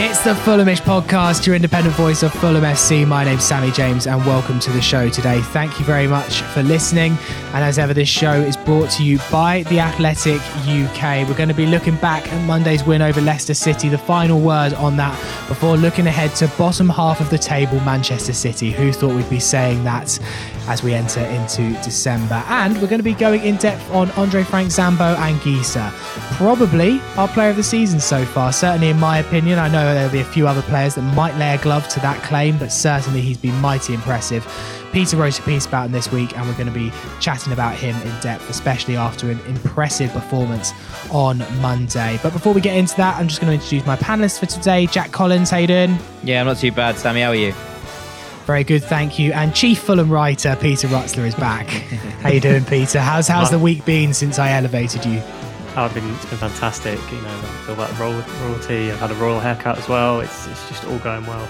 It's the Fulhamish podcast, your independent voice of Fulham FC. My name's Sammy James, and welcome to the show today. Thank you very much for listening. And as ever, this show is brought to you by The Athletic UK. We're going to be looking back at Monday's win over Leicester City, the final word on that, before looking ahead to bottom half of the table, Manchester City. Who thought we'd be saying that as we enter into December? And we're going to be going in depth on Andre Frank Zambo Anguissa. Probably our player of the season so far, certainly in my opinion. I know there'll be a few other players that might lay a glove to that claim, but certainly he's been mighty impressive. Peter wrote a piece about him this week, and we're going to be chatting about him in depth, especially after an impressive performance on Monday. But before we get into that, I'm just going to introduce my panelists for today. Jack Collins, how you doing? Yeah, I'm not too bad, Sammy. How are you? Very good, thank you. And Chief Fulham writer Peter Rutzler is back. how you doing, Peter? How's how's the week been since I elevated you? I've been, it's been fantastic. You know, I feel royal, royalty. I've had a royal haircut as well. It's, it's just all going well.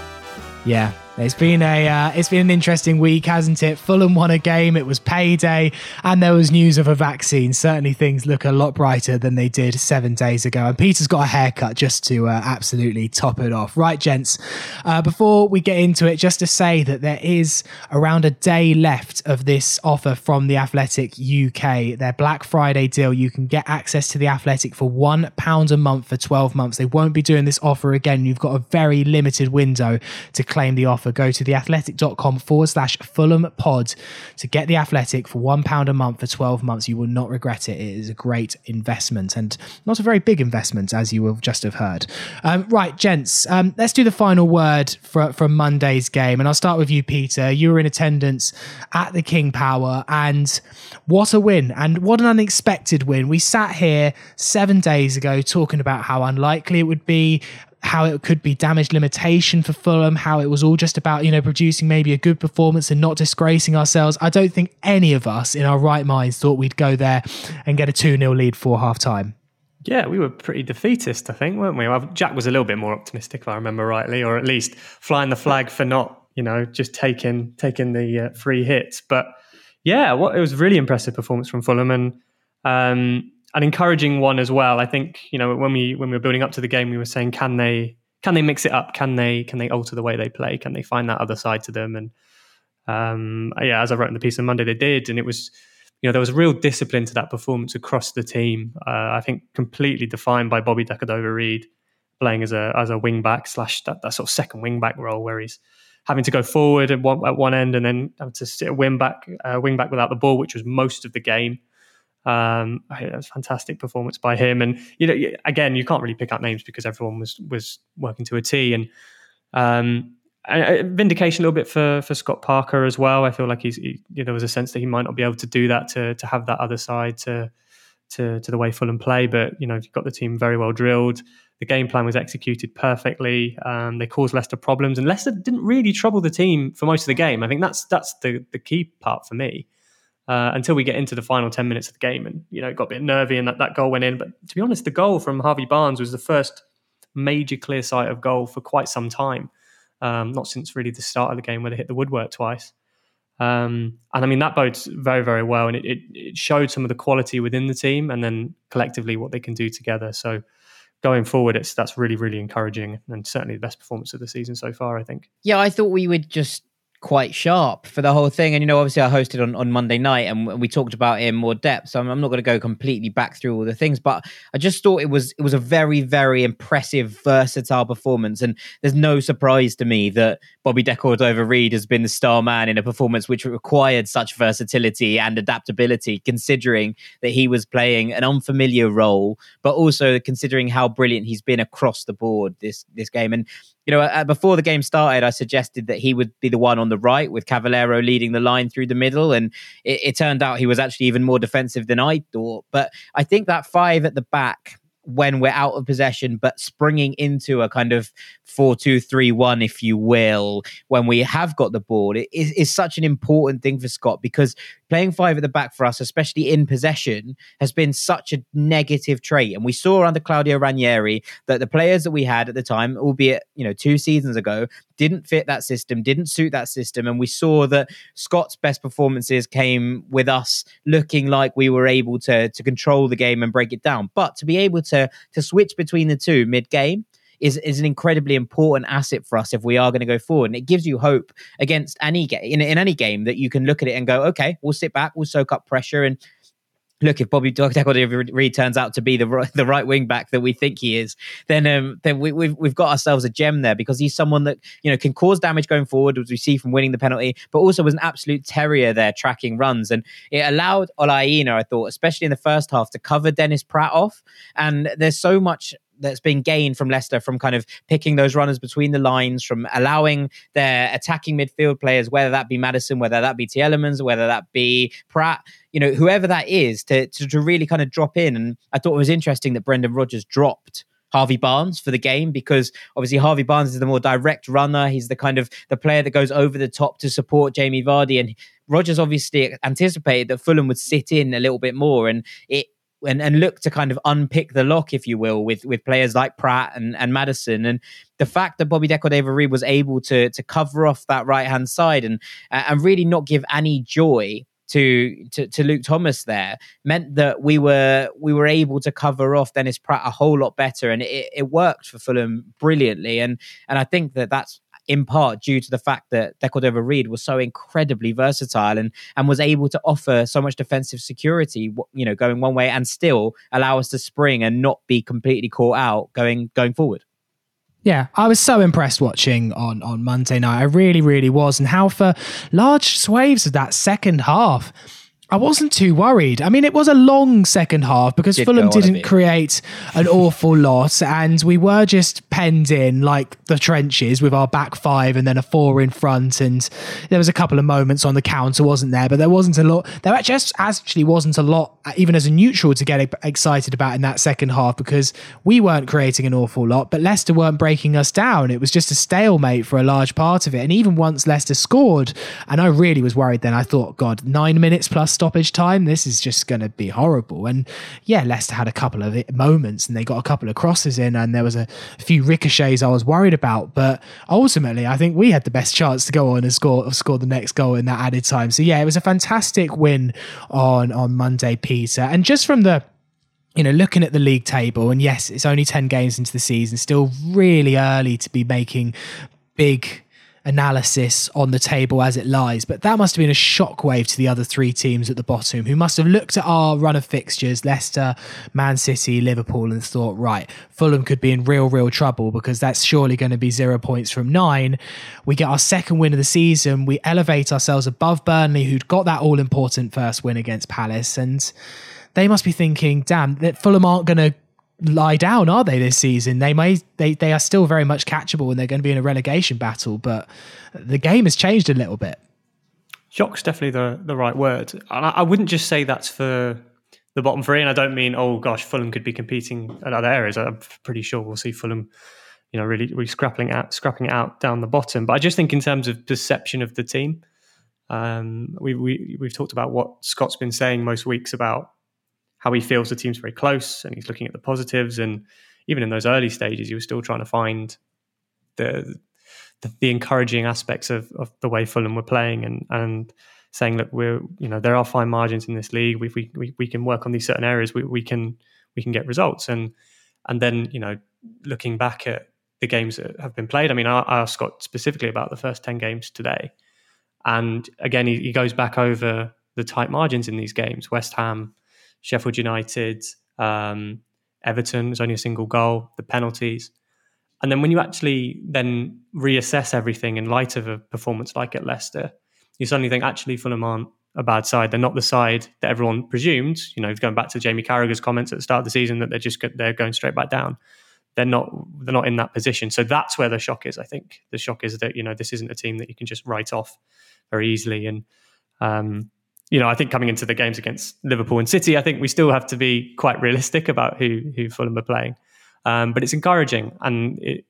Yeah, it's been a uh, it's been an interesting week, hasn't it? Fulham won a game. It was payday, and there was news of a vaccine. Certainly, things look a lot brighter than they did seven days ago. And Peter's got a haircut just to uh, absolutely top it off. Right, gents. Uh, before we get into it, just to say that there is around a day left of this offer from the Athletic UK. Their Black Friday deal. You can get access to the Athletic for one pound a month for twelve months. They won't be doing this offer again. You've got a very limited window to claim the offer. Go to theathletic.com forward slash Fulham pod to get the Athletic for £1 a month for 12 months. You will not regret it. It is a great investment and not a very big investment, as you will just have heard. Um, right, gents, um, let's do the final word for, from Monday's game. And I'll start with you, Peter. You were in attendance at the King Power, and what a win! And what an unexpected win. We sat here seven days ago talking about how unlikely it would be how it could be damage limitation for Fulham, how it was all just about, you know, producing maybe a good performance and not disgracing ourselves. I don't think any of us in our right minds thought we'd go there and get a 2 0 lead for half time. Yeah, we were pretty defeatist, I think, weren't we? Well, Jack was a little bit more optimistic, if I remember rightly, or at least flying the flag for not, you know, just taking taking the uh, free hits. But yeah, what it was a really impressive performance from Fulham and um, an encouraging one as well. I think you know when we when we were building up to the game, we were saying, can they can they mix it up? Can they can they alter the way they play? Can they find that other side to them? And um, yeah, as I wrote in the piece on Monday, they did, and it was you know there was real discipline to that performance across the team. Uh, I think completely defined by Bobby Decordova-Reid playing as a as a wing back slash that, that sort of second wing back role where he's having to go forward at one, at one end and then to sit a wing back uh, wing back without the ball, which was most of the game. Um, I think that was a fantastic performance by him. And you know, again, you can't really pick out names because everyone was was working to a T. And um, a vindication a little bit for for Scott Parker as well. I feel like he's he, you know, there was a sense that he might not be able to do that to to have that other side to to to the way Fulham play. But you know, you've got the team very well drilled. The game plan was executed perfectly. Um, they caused Leicester problems, and Leicester didn't really trouble the team for most of the game. I think that's that's the the key part for me. Uh, until we get into the final 10 minutes of the game. And, you know, it got a bit nervy and that, that goal went in. But to be honest, the goal from Harvey Barnes was the first major clear sight of goal for quite some time. Um, not since really the start of the game where they hit the woodwork twice. Um, and I mean, that bodes very, very well. And it, it, it showed some of the quality within the team and then collectively what they can do together. So going forward, it's that's really, really encouraging and certainly the best performance of the season so far, I think. Yeah, I thought we would just quite sharp for the whole thing. And, you know, obviously I hosted on, on Monday night and we talked about it in more depth. So I'm, I'm not going to go completely back through all the things, but I just thought it was, it was a very, very impressive, versatile performance. And there's no surprise to me that Bobby Decordova-Reid has been the star man in a performance which required such versatility and adaptability, considering that he was playing an unfamiliar role, but also considering how brilliant he's been across the board this, this game. And you know, uh, before the game started, I suggested that he would be the one on the right with Cavaleiro leading the line through the middle. And it, it turned out he was actually even more defensive than I thought. But I think that five at the back when we're out of possession, but springing into a kind of 4 2 3 1, if you will, when we have got the ball, it is, is such an important thing for Scott because playing five at the back for us, especially in possession, has been such a negative trait. And we saw under Claudio Ranieri that the players that we had at the time, albeit, you know, two seasons ago, didn't fit that system, didn't suit that system. And we saw that Scott's best performances came with us looking like we were able to, to control the game and break it down. But to be able to, to switch between the two mid game, is is an incredibly important asset for us if we are going to go forward. And it gives you hope against any game in, in any game that you can look at it and go, okay, we'll sit back, we'll soak up pressure, and look, if Bobby Reed turns out to be the the right wing back that we think he is, then um, then we, we've we've got ourselves a gem there because he's someone that you know can cause damage going forward, as we see from winning the penalty, but also was an absolute terrier there tracking runs, and it allowed Ola Aina, I thought, especially in the first half, to cover Dennis Praet off. And there's so much that's been gained from Leicester from kind of picking those runners between the lines, from allowing their attacking midfield players, whether that be Maddison, whether that be T. Tielemans, whether that be Praet, you know, whoever that is, to, to, to really kind of drop in. And I thought it was interesting that Brendan Rodgers dropped Harvey Barnes for the game because obviously Harvey Barnes is the more direct runner. He's the kind of the player that goes over the top to support Jamie Vardy. And Rodgers obviously anticipated that Fulham would sit in a little bit more. And it and, and look to kind of unpick the lock, if you will, with with players like Praet and, and Maddison. And the fact that Bobby Decordova-Reid was able to to cover off that right hand side and and really not give any joy to, to to Luke Thomas there meant that we were we were able to cover off Dennis Praet a whole lot better, and it, it worked for Fulham brilliantly. And and I think that that's in part due to the fact that Decordova-Reid was so incredibly versatile and and was able to offer so much defensive security, you know, going one way and still allow us to spring and not be completely caught out going going forward. Yeah, I was so impressed watching on on Monday night. I really, really was, and how for large swathes of that second half I wasn't too worried. I mean, it was a long second half because Did Fulham didn't create an awful lot, and we were just penned in like the trenches with our back five and then a four in front. And there was a couple of moments on the counter, wasn't there? But there wasn't a lot. There just actually wasn't a lot, uh, even as a neutral, to get excited about in that second half because we weren't creating an awful lot, but Leicester weren't breaking us down. It was just a stalemate for a large part of it. And even once Leicester scored, and I really was worried then, I thought, God, nine minutes plus stoppage time. This is just going to be horrible. And yeah, Leicester had a couple of moments and they got a couple of crosses in, and there was a few ricochets I was worried about. But ultimately, I think we had the best chance to go on and score score the next goal in that added time. So yeah, it was a fantastic win on on Monday, Peter. And just from the you know, looking at the league table, and yes, it's only 10 games into the season, still really early to be making big analysis on the table as it lies, but that must have been a shockwave to the other three teams at the bottom who must have looked at our run of fixtures Leicester, Man City, Liverpool and thought, right, Fulham could be in real, real trouble because that's surely going to be zero points from nine. We get our second win of the season. We elevate ourselves above Burnley, who'd got that all important first win against Palace. And they must be thinking, damn, that Fulham aren't going to lie down, are they, this season? They may they they are still very much catchable and they're going to be in a relegation battle, but the game has changed a little bit. Shock's definitely the the right word. And I, I wouldn't just say that's for the bottom three, and I don't mean oh gosh, Fulham could be competing at other areas. I'm pretty sure we'll see Fulham, you know, really really scrapping out scrapping out down the bottom. But I just think in terms of perception of the team, um, we we we've talked about what Scott's been saying most weeks about how he feels the team's very close and he's looking at the positives. And even in those early stages, you were still trying to find the the, the encouraging aspects of, of the way Fulham were playing and and saying, look, we're you know there are fine margins in this league. We we we, we can work on these certain areas. We, we can we can get results. And and then you know looking back at the games that have been played. I mean, I, I asked Scott specifically about the first ten games today, And again, he, he goes back over the tight margins in these games. West Ham, Sheffield United, um, Everton is only a single goal, the penalties. And then when you actually then reassess everything in light of a performance like at Leicester, you suddenly think actually Fulham aren't a bad side. They're not the side that everyone presumed. You know, going back to Jamie Carragher's comments at the start of the season that they're just they're going straight back down. They're not they're not in that position. So that's where the shock is. I think the shock is that you know this isn't a team that you can just write off very easily. And um, you know, I think coming into the games against Liverpool and City, I think we still have to be quite realistic about who who Fulham are playing. Um, but it's encouraging and it,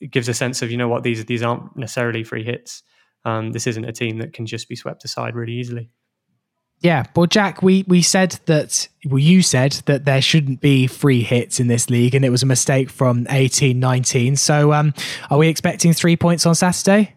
it, gives a sense of you know what these these aren't necessarily free hits. Um, this isn't a team that can just be swept aside really easily. Yeah, well, Jack, we we said that well, you said that there shouldn't be free hits in this league, and it was a mistake from eighteen nineteen. So, um, are we expecting three points on Saturday?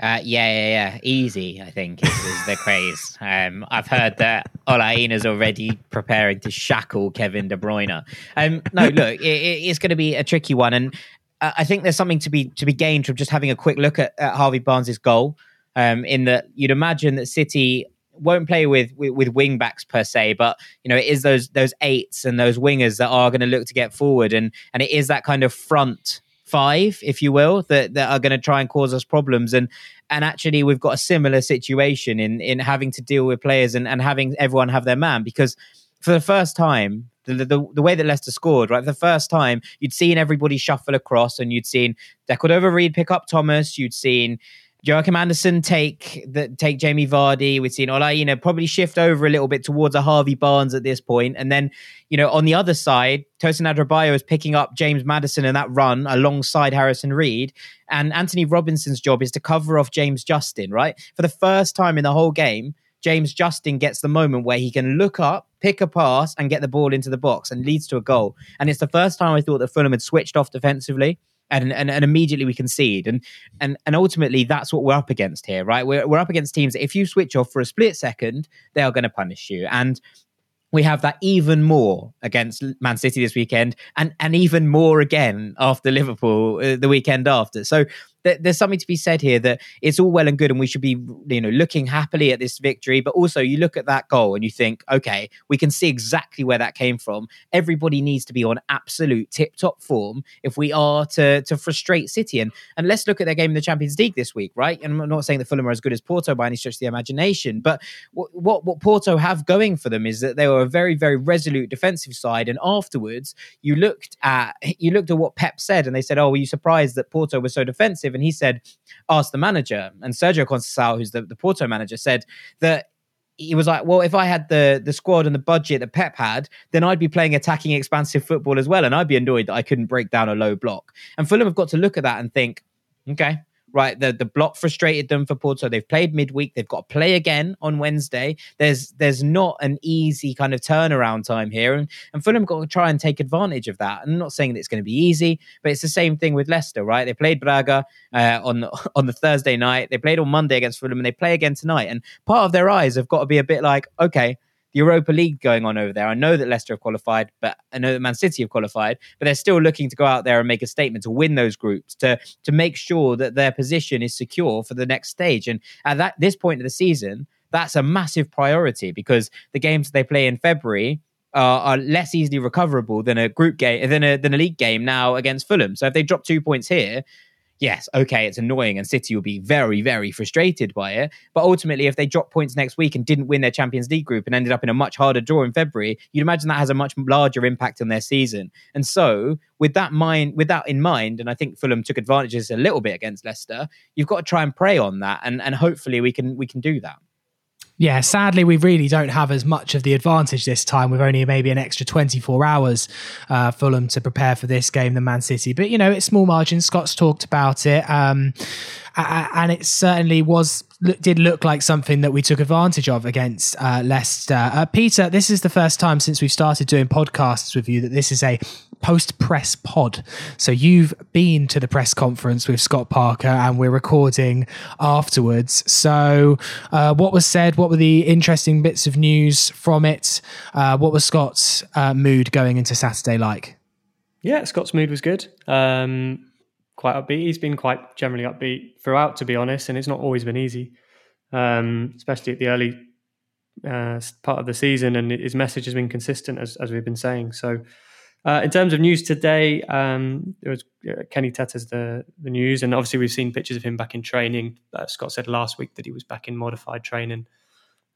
Uh, yeah, yeah, yeah. Easy, I think, is, is the craze. Um, I've heard that Ola Aina's already preparing to shackle Kevin De Bruyne. Um, no, look, it, it's going to be a tricky one, and I think there's something to be to be gained from just having a quick look at, at Harvey Barnes' goal. Um, in that you'd imagine that City won't play with, with, with wing backs per se, but you know it is those those eights and those wingers that are going to look to get forward, and and it is that kind of front five, if you will, that, that are going to try and cause us problems. And and actually, we've got a similar situation in in having to deal with players and, and having everyone have their man because for the first time. The, the, the way that Leicester scored, right? The first time, you'd seen everybody shuffle across, and you'd seen Decordova-Reid pick up Thomas. You'd seen Joachim Andersen take the, take Jamie Vardy. We've seen Ola, you know, probably shift over a little bit towards a Harvey Barnes at this point. And then, you know, on the other side, Tosin Adarabioyo is picking up James Maddison in that run alongside Harrison Reed. And Anthony Robinson's job is to cover off James Justin, right? For the first time in the whole game, James Justin gets the moment where he can look up, pick a pass, and get the ball into the box and leads to a goal. And it's the first time I thought that Fulham had switched off defensively and, and and immediately we concede. And and and ultimately that's what we're up against here right? We're, we're up against teams that if you switch off for a split second they are going to punish you. And we have that even more against Man City this weekend, and and even more again after Liverpool uh, the weekend after. So there's something to be said here that it's all well and good, and we should be, you know, looking happily at this victory. But also, you look at that goal and you think, okay, we can see exactly where that came from. Everybody needs to be on absolute tip-top form if we are to to frustrate City. And and let's look at their game in the Champions League this week, right? And I'm not saying that Fulham are as good as Porto by any stretch of the imagination, but what what, what Porto have going for them is that they were a very very resolute defensive side. And afterwards, you looked at you looked at what Pep said, and they said, "Oh, were you surprised that Porto was so defensive?" And he said, ask the manager. And Sergio Conceição, who's the, the Porto manager, said that he was like, well, if I had the the squad and the budget that Pep had, then I'd be playing attacking, expansive football as well, and I'd be annoyed that I couldn't break down a low block. And Fulham have got to look at that and think, okay, right? The the block frustrated them for Porto. They've played midweek. They've got to play again on Wednesday. There's there's not an easy kind of turnaround time here, and and Fulham got to try and take advantage of that. I'm not saying that it's going to be easy, but it's the same thing with Leicester, right? They played Braga uh, on on the Thursday night. They played on Monday against Fulham, and they play again tonight. And part of their eyes have got to be a bit like, okay the Europa League going on over there. I know that Leicester have qualified, but I know that Man City have qualified, but they're still looking to go out there and make a statement to win those groups to to make sure that their position is secure for the next stage. And at that this point of the season, that's a massive priority because the games they play in February are, less easily recoverable than a group game than a than a league game now against Fulham. So if they drop two points here, yes, okay, it's annoying and City will be very, very frustrated by it. But ultimately, if they drop points next week and didn't win their Champions League group and ended up in a much harder draw in February, you'd imagine that has a much larger impact on their season. And so, with that mind, with that in mind, and I think Fulham took advantage of this a little bit against Leicester, you've got to try and prey on that, and and hopefully we can we can do that. Yeah, sadly, we really don't have as much of the advantage this time. We've only maybe an extra 24 hours, uh, Fulham, to prepare for this game than Man City. But, you know, it's small margins. Scott's talked about it. Um, and it certainly was did look like something that we took advantage of against uh, Leicester. Uh, Peter, this is the first time since we've started doing podcasts with you that this is a post press pod. So you've been to the press conference with Scott Parker, and we're recording afterwards. So, uh, what was said? What were the interesting bits of news from it? Uh, what was Scott's uh, mood going into Saturday like? Yeah, Scott's mood was good. Um, quite upbeat. He's been quite generally upbeat throughout, to be honest, and it's not always been easy um, especially at the early uh, part of the season, and his message has been consistent as, as we've been saying. So, uh, in terms of news today, um, it was uh, Kenny Tete's the the news, and obviously we've seen pictures of him back in training. Uh, Scott said last week that he was back in modified training.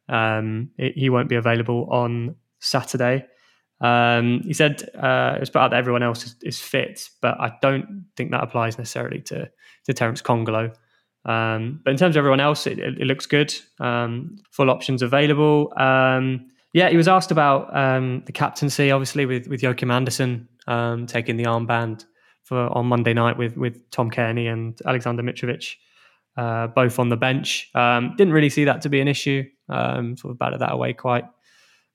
Um, it, he won't be available on Saturday. Um, he said uh, it's about that everyone else is, is, fit, but I don't think that applies necessarily to to Terence Kongolo. Um, but in terms of everyone else, it, it, it looks good. Um, full options available. Um, yeah, he was asked about um, the captaincy, obviously with with Joachim Andersen um, taking the armband for on Monday night with with Tom Cairney and Alexander Mitrovic, uh, both on the bench. Um, didn't really see that to be an issue. sort of batted that away quite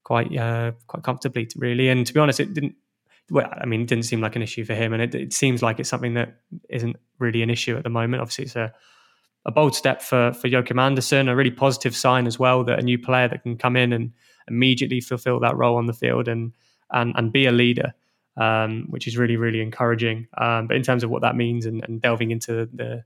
quite uh, quite comfortably, really. And to be honest, it didn't. Well, I mean, it didn't seem like an issue for him, and it, it seems like it's something that isn't really an issue at the moment. Obviously, it's a a bold step for for Joachim Andersen, a really positive sign as well that a new player that can come in and immediately fulfill that role on the field and and and be a leader, um, which is really really encouraging. Um, but in terms of what that means and, and delving into the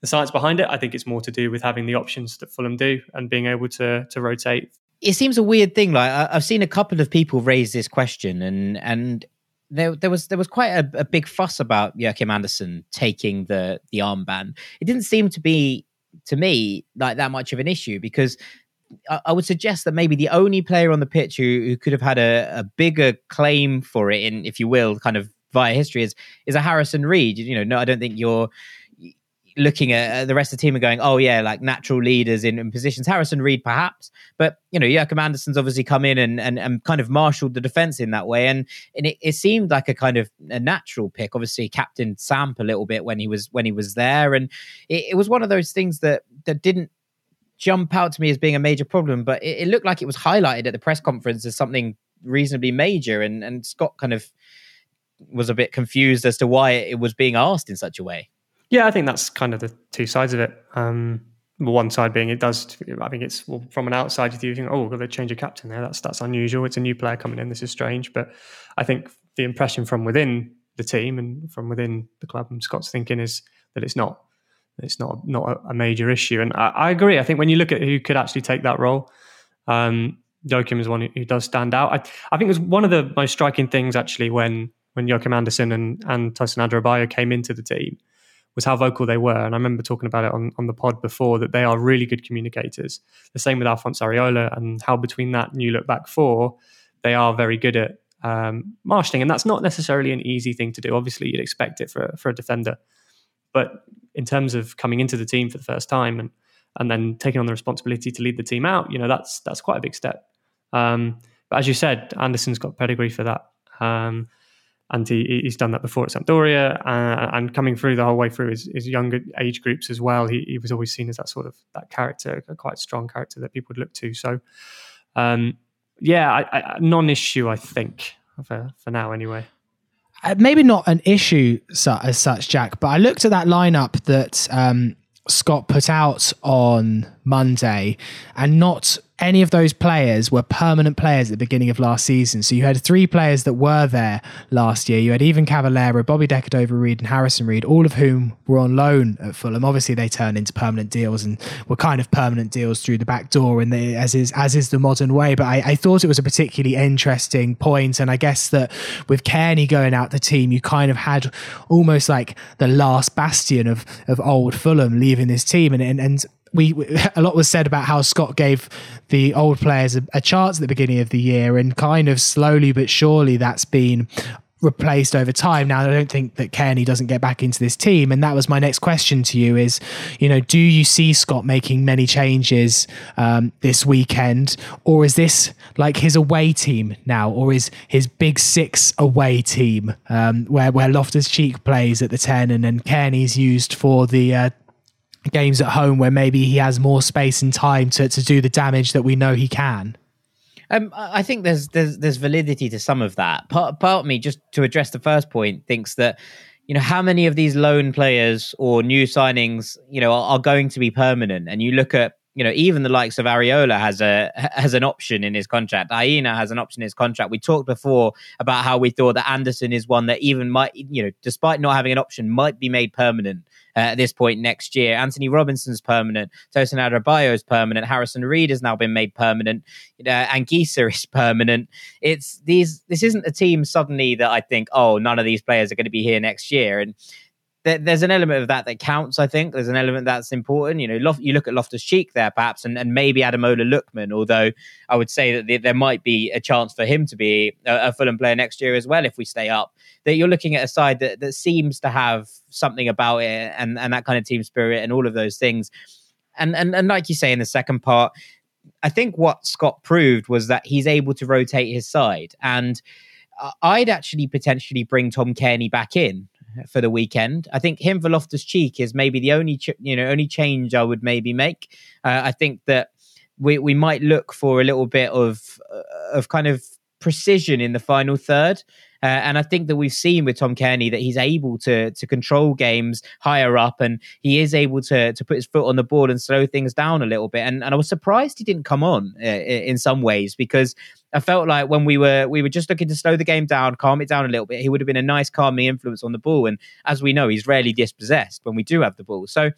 the science behind it, I think it's more to do with having the options that Fulham do and being able to to rotate. It seems a weird thing. Like I've seen a couple of people raise this question, and and there there was there was quite a, a big fuss about Joachim Andersen taking the the armband. It didn't seem to be to me like that much of an issue because I, would suggest that maybe the only player on the pitch who, who could have had a, a bigger claim for it in, if you will, kind of via history is is a Harrison Reed. You know, no, I don't think you're looking at the rest of the team and going, oh yeah, like natural leaders in, in positions. Harrison Reed, perhaps, but you know, Joachim Andersen's obviously come in and, and, and kind of marshaled the defense in that way, and and it, it seemed like a kind of a natural pick. Obviously, captain Samp a little bit when he was when he was there, and it, it was one of those things that that didn't jump out to me as being a major problem, but it, it looked like it was highlighted at the press conference as something reasonably major, and and Scott kind of was a bit confused as to why it was being asked in such a way. Yeah, I think that's kind of the two sides of it. Um, one side being it does. I think it's well, from an outside view. You think, oh, well, they change a captain there. That's that's unusual. It's a new player coming in. This is strange. But I think the impression from within the team and from within the club and Scott's thinking is that it's not. It's not not a major issue. And I, I agree. I think when you look at who could actually take that role, um, Joachim is one who does stand out. I, I think it was one of the most striking things actually when when Joachim Andersen and and Tosin Adarabioyo came into the team was how vocal they were. And I remember talking about it on, on the pod before that they are really good communicators. The same with Alphonse Areola and how between that you look back four, they are very good at um, marshalling. And that's not necessarily an easy thing to do. Obviously, you'd expect it for, for a defender. But in terms of coming into the team for the first time and and then taking on the responsibility to lead the team out, you know, that's that's quite a big step. Um, but as you said, Andersen's got pedigree for that. Um, and he, he's done that before at Sampdoria, uh, and coming through the whole way through his, his younger age groups as well. He, he, was always seen as that sort of that character, a quite strong character that people would look to. So, um, yeah, I, I, non-issue, I think for for now anyway. Uh, maybe not an issue su- as such, Jack. But I looked at that lineup that um, Scott put out on Monday, and not any of those players were permanent players at the beginning of last season. So you had three players that were there last year. You had Ivan Cavaleiro, Bobby Decordova-Reid, and Harrison Reed, all of whom were on loan at Fulham. Obviously, they turned into permanent deals and were kind of permanent deals through the back door, and as is as is the modern way. But I, I thought it was a particularly interesting point, and I guess that with Cairney going out the team, you kind of had almost like the last bastion of of old Fulham leaving this team, and and, and we a lot was said about how Scott gave the old players a, a chance at the beginning of the year, and kind of slowly but surely that's been replaced over time. Now, I don't think that Cairney doesn't get back into this team. And that was my next question to you is, you know, do you see Scott making many changes um, this weekend? Or is this like his away team now? Or is his big six away team um, where, where Loftus-Cheek plays at the 10 and then Cairney's used for the uh, games at home where maybe he has more space and time to, to do the damage that we know he can. Um, I think there's there's there's validity to some of that. Part part of me, just to address the first point, thinks that you know how many of these loan players or new signings, you know, are, are going to be permanent. And you look at you know, even the likes of Areola has a has an option in his contract. Aina has an option in his contract. We talked before about how we thought that Andersen is one that even might, you know, despite not having an option, might be made permanent at this point next year. Anthony Robinson's permanent. Tosin Adarabioyo is permanent. Harrison Reed has now been made permanent. Uh, Anguissa is permanent. It's these. This isn't a team suddenly that I think, oh, none of these players are going to be here next year. And there's an element of that that counts. I think there's an element that's important. You know, you look at Loftus Cheek there, perhaps, and, and maybe Ademola Lookman. Although I would say that there might be a chance for him to be a, a Fulham player next year as well if we stay up. That you're looking at a side that, that seems to have something about it and and that kind of team spirit and all of those things. And and and like you say in the second part, I think what Scott proved was that he's able to rotate his side and. Uh, I'd actually potentially bring Tom Cairney back in for the weekend. I think him for Loftus Cheek is maybe the only ch- you know only change I would maybe make. Uh, I think that we we might look for a little bit of uh, of kind of precision in the final third. Uh, and I think that we've seen with Tom Cairney that he's able to to control games higher up, and he is able to to put his foot on the board and slow things down a little bit. And and I was surprised he didn't come on uh, in some ways because I felt like when we were we were just looking to slow the game down, calm it down a little bit, he would have been a nice calming influence on the ball. And as we know, he's rarely dispossessed when we do have the ball. So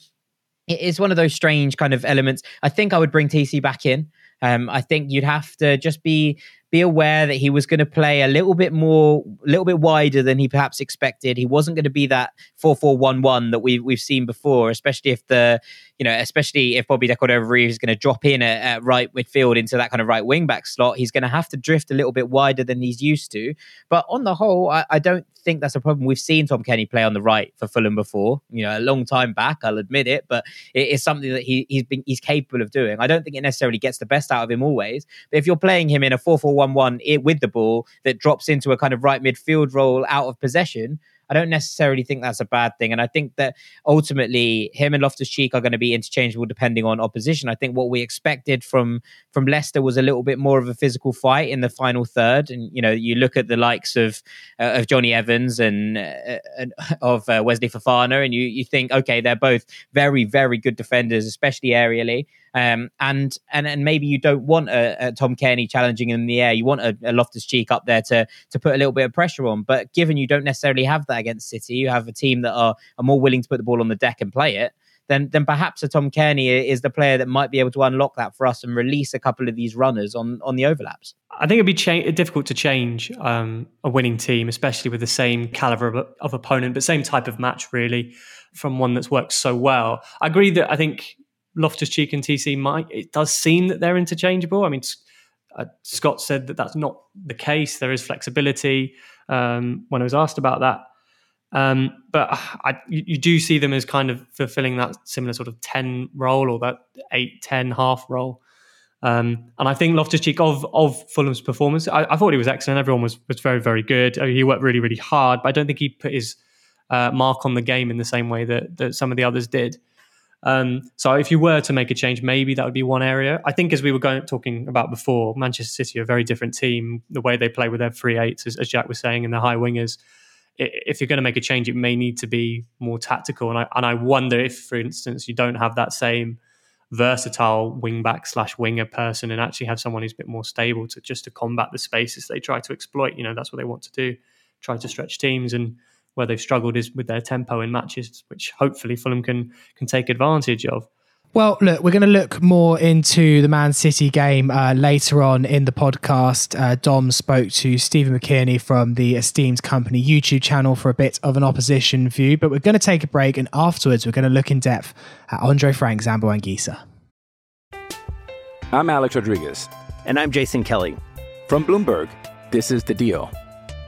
it is one of those strange kind of elements. I think I would bring TC back in. Um, I think you'd have to just be be aware that he was going to play a little bit more, a little bit wider than he perhaps expected. He wasn't going to be that four four one one that we've we've seen before, especially if the you know, especially if Bobby De Cordova is going to drop in at, at, right midfield into that kind of right wing back slot, he's going to have to drift a little bit wider than he's used to. But on the whole, I, I don't think that's a problem. We've seen Tom Cairney play on the right for Fulham before, you know, a long time back. I'll admit it, but it is something that he, he's been he's capable of doing. I don't think it necessarily gets the best out of him always, but if you're playing him in a 4-4-1-1 with the ball that drops into a kind of right midfield role out of possession, I don't necessarily think that's a bad thing. And I think that ultimately him and Loftus Cheek are going to be interchangeable depending on opposition. I think what we expected from from Leicester was a little bit more of a physical fight in the final third. And you know, you look at the likes of uh, of Jonny Evans and, uh, and of uh, Wesley Fofana, and you you think, okay, they're both very very good defenders, especially aerially. Um, and and and maybe you don't want a, a Tom Cairney challenging in the air. You want a, a Loftus Cheek up there to to put a little bit of pressure on. But given you don't necessarily have that against City, you have a team that are are more willing to put the ball on the deck and play it. Then, then perhaps a Tom Cairney is the player that might be able to unlock that for us and release a couple of these runners on on the overlaps. I think it'd be cha- difficult to change um, a winning team, especially with the same caliber of, of, opponent, but same type of match, really, from one that's worked so well. I agree that I think Loftus Cheek and TC might. It does seem that they're interchangeable. I mean, uh, Scott said that that's not the case. There is flexibility um, when I was asked about that. Um, but I, you, you, do see them as kind of fulfilling that similar sort of 10 role or that 8 10 half role. Um, and I think Loftus Cheek of, of Fulham's performance, I, I, thought he was excellent. Everyone was, was very, very good. Uh, he worked really, really hard, but I don't think he put his uh, mark on the game in the same way that, that some of the others did. Um, so if you were to make a change, maybe that would be one area. I think as we were going talking about before, Manchester City are a very different team. The way they play with their free eights, as, as Jack was saying, and the high wingers. If you're going to make a change, it may need to be more tactical. And I and I wonder if, for instance, you don't have that same versatile wing back slash winger person and actually have someone who's a bit more stable to just to combat the spaces they try to exploit. You know, that's what they want to do, try to stretch teams and where they've struggled is with their tempo in matches, which hopefully Fulham can can take advantage of. Well, look, we're going to look more into the Man City game uh, later on in the podcast. Uh, Dom spoke to Stephen McKinney from the Esteemed Company YouTube channel for a bit of an opposition view, but we're going to take a break and afterwards we're going to look in depth at Andre Frank Zambo Anguissa. I'm Alex Rodriguez. And I'm Jason Kelly. From Bloomberg, this is The Deal.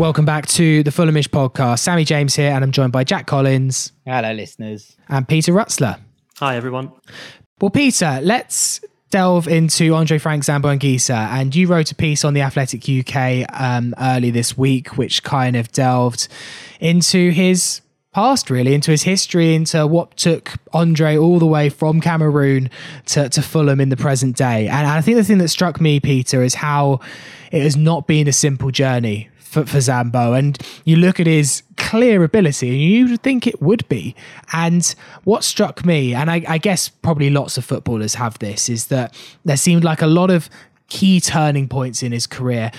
Welcome back to the Fulhamish podcast. Sammy James here, and I'm joined by Jack Collins. Hello, listeners. And Peter Rutzler. Hi, everyone. Well, Peter, let's delve into Andre Frank Zambo Anguissa, and you wrote a piece on the Athletic UK um, early this week, which kind of delved into his past, really, into his history, into what took Andre all the way from Cameroon to, to Fulham in the present day. And I think the thing that struck me, Peter, is how it has not been a simple journey for, for Zambo. And you look at his clear ability and you think it would be. And what struck me, and I, I guess probably lots of footballers have this, is that there seemed like a lot of key turning points in his career,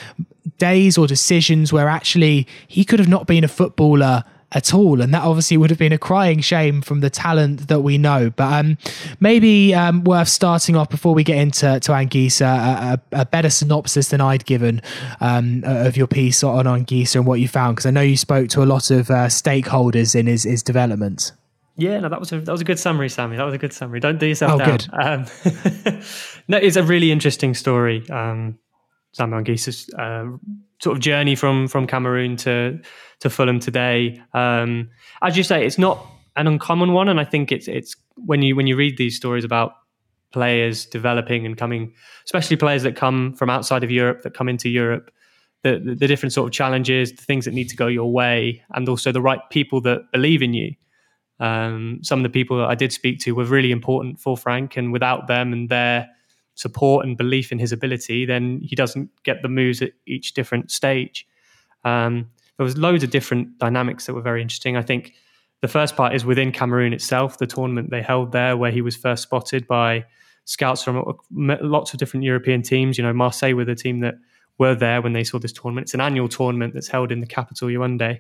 days or decisions where actually he could have not been a footballer at all. And that obviously would have been a crying shame from the talent that we know. But um, maybe um, worth starting off before we get into to Anguissa, a, a, a better synopsis than I'd given um, of your piece on Anguissa and what you found, because I know you spoke to a lot of uh, stakeholders in his, his development. Yeah, no, that was a that was a good summary, Sammy. That was a good summary. Don't do yourself oh, down. Good. Um, no, it's a really interesting story. Um, Anguissa's uh, sort of journey from from Cameroon to to Fulham today. Um, as you say, it's not an uncommon one, and I think it's it's when you when you read these stories about players developing and coming, especially players that come from outside of Europe that come into Europe, the, the, the different sort of challenges, the things that need to go your way, and also the right people that believe in you. Um, some of the people that I did speak to were really important for Frank, and without them and their support and belief in his ability, then he doesn't get the moves at each different stage. Um, there was loads of different dynamics that were very interesting. I think the first part is within Cameroon itself, the tournament they held there, where he was first spotted by scouts from lots of different European teams. You know, Marseille were the team that were there when they saw this tournament. It's an annual tournament that's held in the capital, Yaoundé.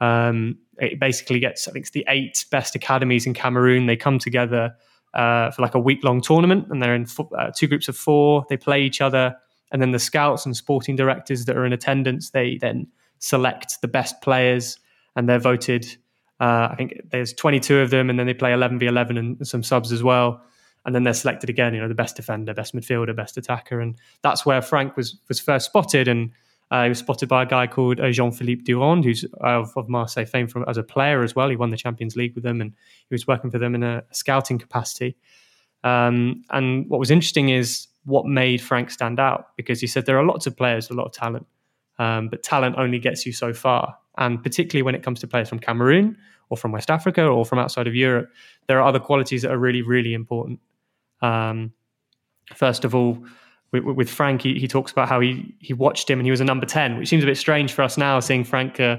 Um, it basically gets, I think, it's the eight best academies in Cameroon. They come together uh, for like a week long tournament, and they're in fo- uh, two groups of four. They play each other, and then the scouts and sporting directors that are in attendance they then select the best players, and they're voted. Uh, I think there's 22 of them, and then they play 11 v 11 and some subs as well. And then they're selected again. You know, the best defender, best midfielder, best attacker, and that's where Frank was was first spotted. And uh, he was spotted by a guy called uh, Jean Philippe Durand, who's of, of, Marseille fame from as a player as well. He won the Champions League with them, and he was working for them in a, scouting capacity. Um, and what was interesting is what made Frank stand out because he said there are lots of players, a lot of talent, um, but talent only gets you so far. And particularly when it comes to players from Cameroon or from West Africa or from outside of Europe, there are other qualities that are really, really important. Um, first of all, with, with Frank, he, he, talks about how he he watched him and he was a number ten, which seems a bit strange for us now, seeing Frank uh,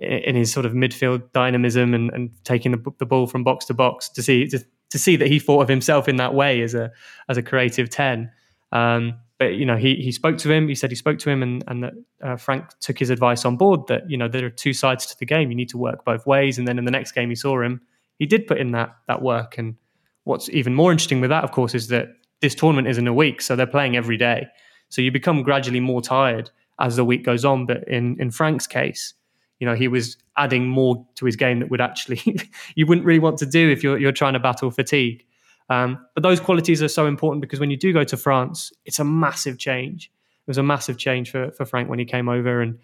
in his sort of midfield dynamism and, and taking the, the ball from box to box to see to, to see that he thought of himself in that way as a as a creative ten. Um, but you know, he he spoke to him. He said he spoke to him, and and that uh, Frank took his advice on board. That you know there are two sides to the game. You need to work both ways. And then in the next game, he saw him. He did put in that that work. And what's even more interesting with that, of course, is that this tournament isn't a week, so they're playing every day. So you become gradually more tired as the week goes on. But in in Frank's case, you know, he was adding more to his game that would actually you wouldn't really want to do if you're you're trying to battle fatigue. Um, but those qualities are so important because when you do go to France, it's a massive change. It was a massive change for, for Frank when he came over, and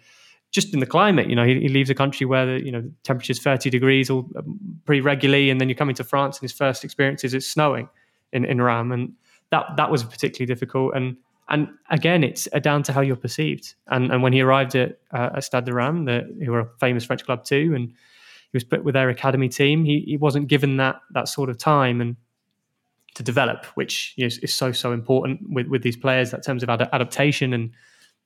just in the climate, you know, he, he leaves a country where the you know the temperature's thirty degrees all um, pretty regularly, and then you're coming to France, and his first experience is it's snowing in in Reims, and that that was particularly difficult. And and again, it's down to how you're perceived. And and when he arrived at, uh, at Stade de the, who were a famous French club too, and he was put with their academy team, he, he wasn't given that that sort of time. And to develop, which is, is so so important with with these players in terms of ad- adaptation and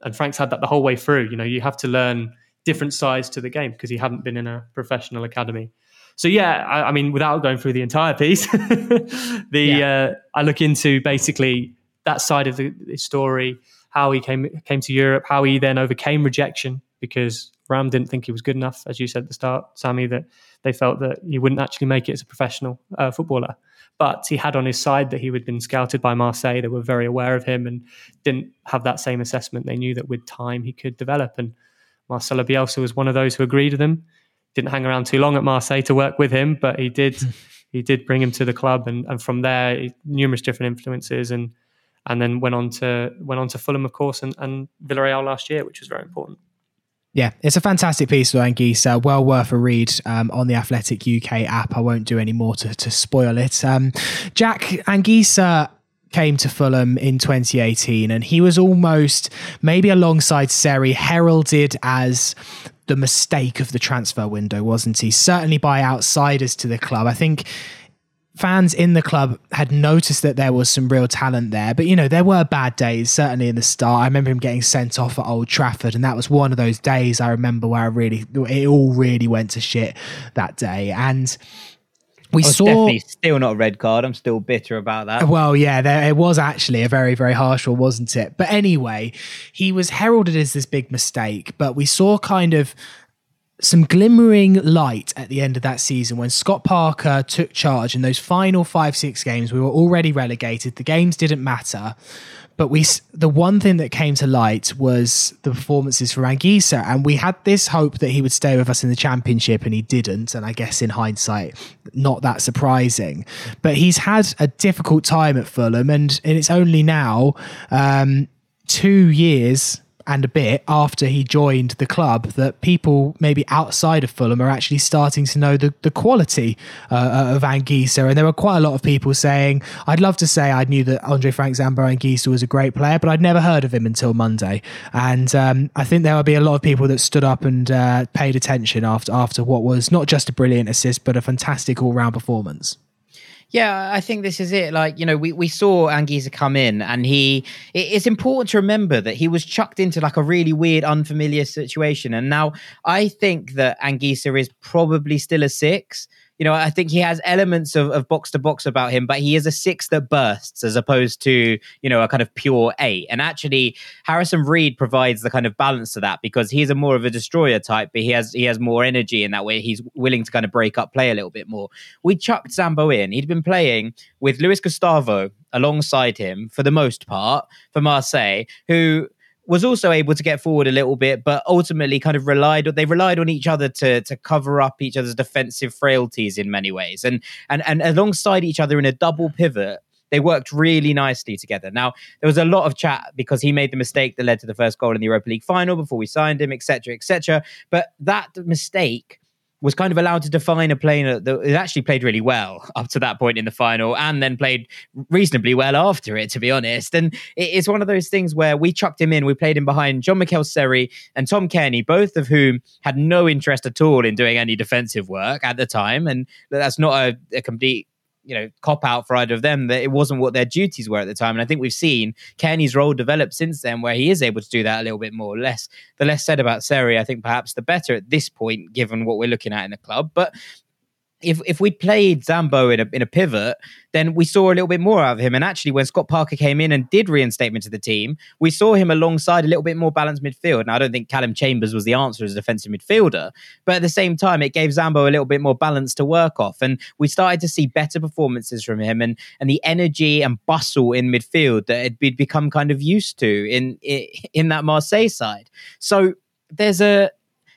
and Frank's had that the whole way through. You know, you have to learn different sides to the game because he hadn't been in a professional academy. So yeah, I, I mean, without going through the entire piece, the yeah. uh, I look into basically that side of the, the, story, how he came came to Europe, how he then overcame rejection because Ram didn't think he was good enough, as you said at the start, Sammy, that they felt that he wouldn't actually make it as a professional uh, footballer. But he had on his side that he had been scouted by Marseille. They were very aware of him and didn't have that same assessment. They knew that with time he could develop. And Marcelo Bielsa was one of those who agreed with him. Didn't hang around too long at Marseille to work with him, but he did. he did bring him to the club, and, and from there, numerous different influences, and and then went on to went on to Fulham, of course, and, and Villarreal last year, which was very important. Yeah, it's a fantastic piece, of Anguissa. Well worth a read um, on the Athletic UK app. I won't do any more to, to spoil it. Um, Jack Anguissa came to Fulham in 2018, and he was almost maybe alongside Seri heralded as the mistake of the transfer window, wasn't he? Certainly by outsiders to the club. I think fans in the club had noticed that there was some real talent there. But, you know, there were bad days, certainly in the start. I remember him getting sent off at Old Trafford, and that was one of those days I remember where I really, it all really went to shit that day. And we saw definitely still not a red card. I'm still bitter about that. Well, yeah, there, it was actually a very, very harsh one, wasn't it? But anyway, he was heralded as this big mistake, but we saw kind of some glimmering light at the end of that season when Scott Parker took charge in those final five, six games. We were already relegated. The games didn't matter. But we, the one thing that came to light was the performances for Anguissa, and we had this hope that he would stay with us in the championship, and he didn't. And I guess in hindsight, not that surprising. But he's had a difficult time at Fulham, and, and it's only now um, two years and a bit after he joined the club that people maybe outside of Fulham are actually starting to know the, the quality uh, of Anguissa. And there were quite a lot of people saying, I'd love to say I knew that Andre Frank Zambo Anguissa was a great player, but I'd never heard of him until Monday. And um, I think there will be a lot of people that stood up and uh, paid attention after, after what was not just a brilliant assist, but a fantastic all round performance. Yeah, I think this is it. Like, you know, we, we saw Anguissa come in and he, it's important to remember that he was chucked into like a really weird, unfamiliar situation. And now I think that Anguissa is probably still a six you know, I think he has elements of, of box to box about him, but he is a six that bursts as opposed to, you know, a kind of pure eight. And actually, Harrison Reed provides the kind of balance to that because he's a more of a destroyer type, but he has he has more energy in that way. He's willing to kind of break up play a little bit more. We chucked Zambo in. He'd been playing with Luis Gustavo alongside him for the most part for Marseille, who was also able to get forward a little bit, but ultimately kind of relied they relied on each other to to cover up each other's defensive frailties in many ways, and and and alongside each other in a double pivot. They worked really nicely together. Now, there was a lot of chat because he made the mistake that led to the first goal in the Europa League final before we signed him, etc., etc. But that mistake was kind of allowed to define a player that actually played really well up to that point in the final and then played reasonably well after it, to be honest. And it's one of those things where we chucked him in, we played him behind Jean-Michel Seri and Tom Cairney, both of whom had no interest at all in doing any defensive work at the time. And that's not a, a complete you know cop out for either of them that it wasn't what their duties were at the time. And i think we've seen Cairney's role develop since then where he is able to do that a little bit more less. The less said about Seri I think perhaps the better at this point given what we're looking at in the club. But if if we played Zambo in a in a pivot, then we saw a little bit more out of him. And actually, when Scott Parker came in and did reinstatement to the team, we saw him alongside a little bit more balanced midfield. Now, I don't think Callum Chambers was the answer as a defensive midfielder, but at the same time, it gave Zambo a little bit more balance to work off, and we started to see better performances from him and and the energy and bustle in midfield that had become kind of used to in in that Marseille side. So there's a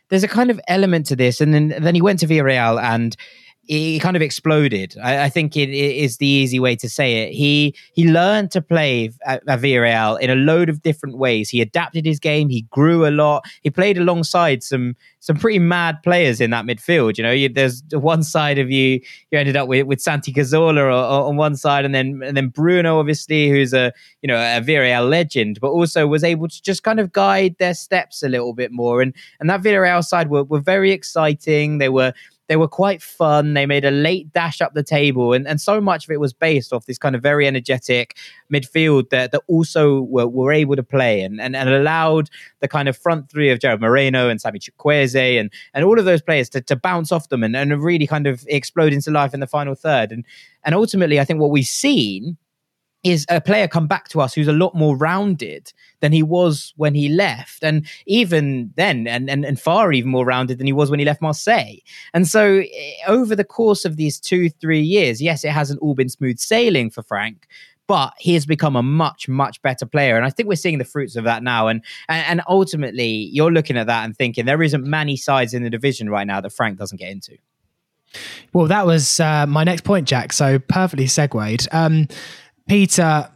there's a kind of element to this, and then then he went to Villarreal and he kind of exploded. I, I think it, it is the easy way to say it. He he learned to play at, at Villarreal in a load of different ways. He adapted his game. He grew a lot. He played alongside some some pretty mad players in that midfield. You know, you, there's one side of you you ended up with with Santi Cazorla on one side, and then and then Bruno, obviously, who's a you know a Villarreal legend, but also was able to just kind of guide their steps a little bit more. And and that Villarreal side were were very exciting. They were they were quite fun. They made a late dash up the table, and, and so much of it was based off this kind of very energetic midfield that, that also were, were able to play and, and, and allowed the kind of front three of Gerard Moreno and Samu Chukwueze and, and all of those players to, to bounce off them and, and really kind of explode into life in the final third. And, and ultimately, I think what we've seen is a player come back to us who's a lot more rounded than he was when he left. And even then, and, and, and far even more rounded than he was when he left Marseille. And so eh, over the course of these two, three years, yes, it hasn't all been smooth sailing for Frank, but he has become a much much better player and i think we're seeing the fruits of that now and, and and, ultimately you're looking at that and thinking there isn't many sides in the division right now that frank doesn't get into well that was uh, my next point jack so perfectly segued um, Peter,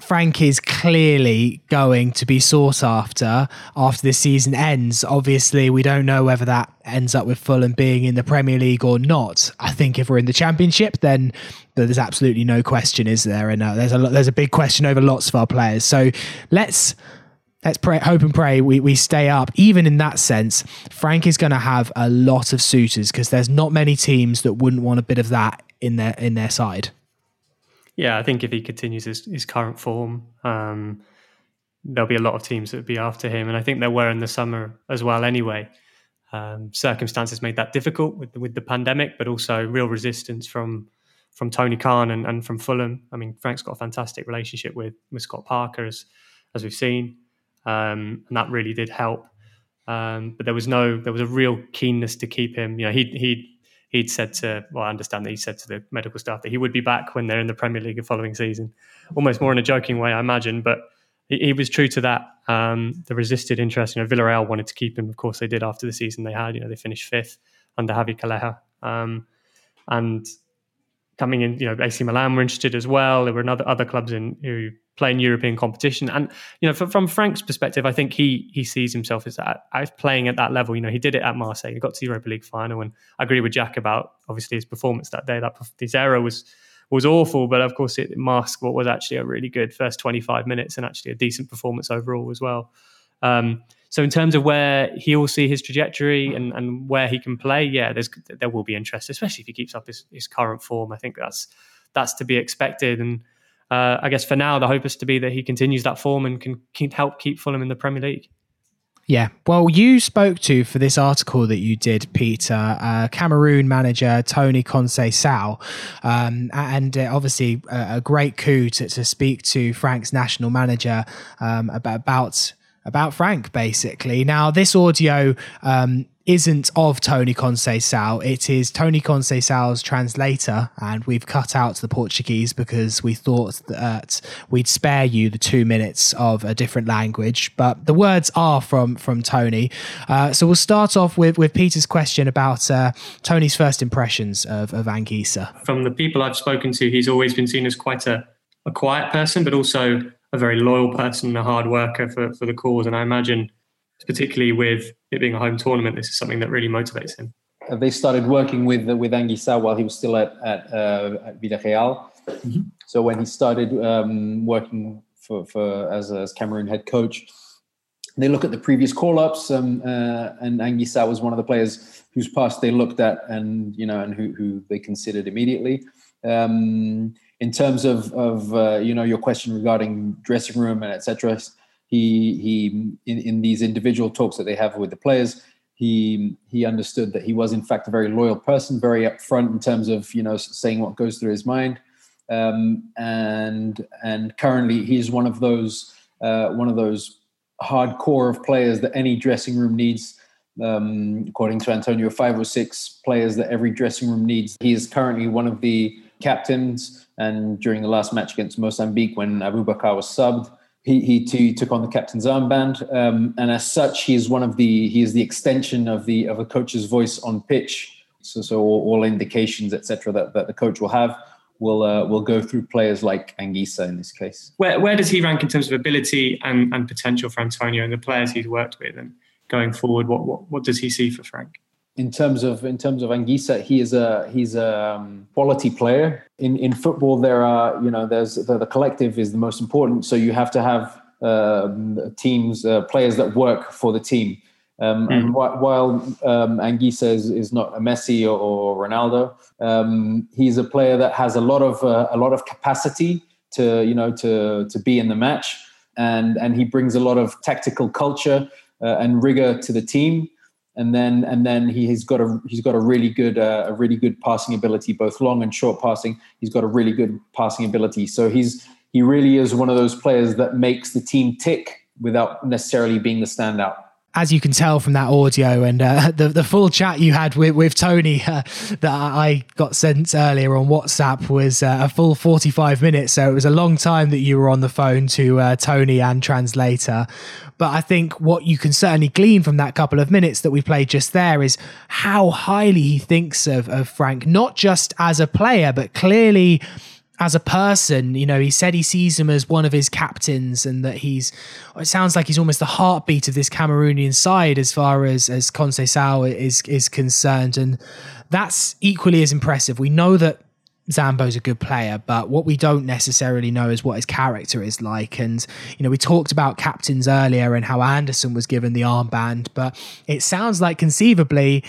Frank is clearly going to be sought after after this season ends. Obviously, we don't know whether that ends up with Fulham being in the Premier League or not. I think if we're in the Championship, then there's absolutely no question, is there? And uh, there's a there's a big question over lots of our players. So let's let's pray, hope and pray we, we stay up. Even in that sense, Frank is going to have a lot of suitors because there's not many teams that wouldn't want a bit of that in their in their side. Yeah, I think if he continues his, his current form, um, there'll be a lot of teams that would be after him, and I think there were in the summer as well. Anyway, um, circumstances made that difficult with with the pandemic, but also real resistance from from Tony Khan and, and from Fulham. I mean, Frank's got a fantastic relationship with with Scott Parker, as as we've seen, um, and that really did help. Um, but there was no, there was a real keenness to keep him. You know, he he he'd said to, well, I understand that he said to the medical staff that he would be back when they're in the Premier League the following season, almost more in a joking way, I imagine. But he, he was true to that. Um, the resisted interest, you know, Villarreal wanted to keep him. Of course, they did after the season they had. You know, they finished fifth under Javi Calleja. Um, and coming in, you know, AC Milan were interested as well. There were other other clubs in who play in European competition. And you know, from, Frank's perspective, I think he he sees himself as as playing at that level. You know, he did it at Marseille. He got to the Europa League final, and I agree with Jack about obviously his performance that day. That his error was was awful, but of course it masked what was actually a really good first 25 minutes and actually a decent performance overall as well. Um, so in terms of where he will see his trajectory and, and where he can play, yeah, there's there will be interest, especially if he keeps up his, his current form. I think that's that's to be expected. And uh, I guess for now, the hope is to be that he continues that form and can, can help keep Fulham in the Premier League. Yeah. Well, you spoke to for this article that you did, Peter, uh, Cameroon manager Tony Conceição, um, and uh, obviously a, a, great coup to, to speak to Frank's national manager um, about, about about Frank, basically. Now, this audio um, isn't of Tony Conceição. It is Tony Conceição's translator, and we've cut out the Portuguese because we thought that we'd spare you the two minutes of a different language. But the words are from from Tony. Uh, so we'll start off with with Peter's question about uh, Tony's first impressions of, of Anguissa. From the people I've spoken to, he's always been seen as quite a, a quiet person, but also a very loyal person and a hard worker for, for the cause. And I imagine, particularly with it being a home tournament, this is something that really motivates him. Uh, they started working with with Anguissa while he was still at at, uh, at Villarreal. Mm-hmm. So when he started um, working for, for as, as Cameroon head coach, they look at the previous call ups, um, uh, and Anguissa was one of the players whose past they looked at and you know and who, who they considered immediately. Um, in terms of of uh, you know your question regarding dressing room and etc. He he in, in these individual talks that they have with the players, he he understood that he was in fact a very loyal person, very upfront in terms of you know saying what goes through his mind, um, and and currently he's one of those uh, one of those hardcore of players that any dressing room needs. Um, according to Antonio, five or six players that every dressing room needs. He is currently one of the captains. And during the last match against Mozambique, when Aboubakar was subbed, he, he too took on the captain's armband. Um, and as such, he is one of the he is the extension of the of a coach's voice on pitch. So, so all, all indications, etc., that, that the coach will have will uh, will go through players like Anguissa in this case. Where where does he rank in terms of ability and, and potential for Antonio and the players he's worked with, and going forward, what what, what does he see for Frank? In terms of in terms of Anguissa, he is a he's a um, quality player. In in football, there are you know there's the, the collective is the most important. So you have to have um, teams uh, players that work for the team. Um, mm. And wh- while um, Anguissa is, is, not a Messi or, or Ronaldo, um, he's a player that has a lot of uh, a lot of capacity to you know to to be in the match, and and he brings a lot of tactical culture uh, and rigor to the team and then and then he has got a he's got a really good uh, a really good passing ability, both long and short passing. He's got a really good passing ability. So he's he really is one of those players that makes the team tick without necessarily being the standout as you can tell from that audio and uh, the the full chat you had with with Tony uh, that I got sent earlier on WhatsApp was uh, a full 45 minutes. So it was a long time that you were on the phone to uh, Tony and translator. But I think what you can certainly glean from that couple of minutes that we played just there is how highly he thinks of, of Frank not just as a player but clearly as a person, you know, he said he sees him as one of his captains and that he's, it sounds like he's almost the heartbeat of this Cameroonian side as far as, as Conceição is, is concerned. And that's equally as impressive. We know that Zambo's a good player, but what we don't necessarily know is what his character is like. And, you know, we talked about captains earlier and how Andersen was given the armband, but it sounds like conceivably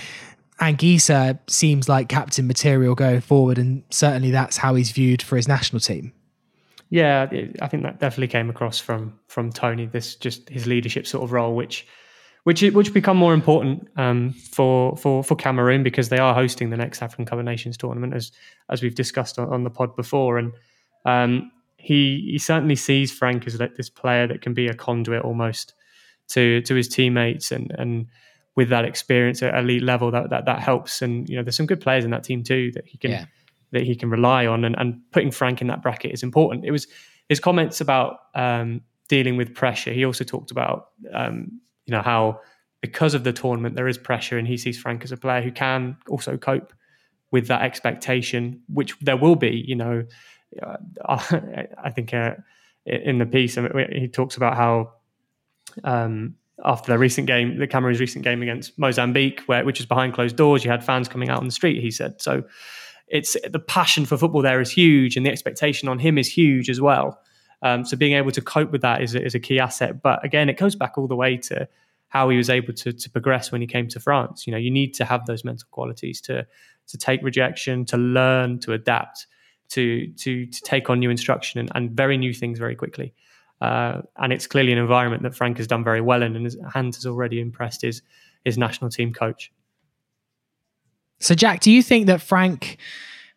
Anguissa seems like captain material going forward, and certainly that's how he's viewed for his national team. Yeah, I think that definitely came across from from Tony. This just his leadership sort of role, which which which become more important um, for for for Cameroon because they are hosting the next African Cup of Nations tournament, as as we've discussed on, on the pod before, and um, he he certainly sees Frank as like this player that can be a conduit almost to to his teammates and and with that experience at elite level, that that that helps. And you know, there's some good players in that team too that he can yeah. that he can rely on. And, and putting Frank in that bracket is important. It was his comments about um, dealing with pressure. He also talked about um, you know how because of the tournament there is pressure, and he sees Frank as a player who can also cope with that expectation, which there will be. You know, uh, I think uh, in the piece he talks about how. Um, after their recent game, the Cameroon's recent game against Mozambique, where which is behind closed doors, you had fans coming out on the street. He said so. It's the passion for football there is huge, and the expectation on him is huge as well. Um, so being able to cope with that is, is a key asset. But again, it goes back all the way to how he was able to, to progress when he came to France. You know, you need to have those mental qualities to to take rejection, to learn, to adapt, to to to take on new instruction and, and very new things very quickly. Uh, and it's clearly an environment that Frank has done very well in, and his, Hans has already impressed his his national team coach. So, Jack, do you think that Frank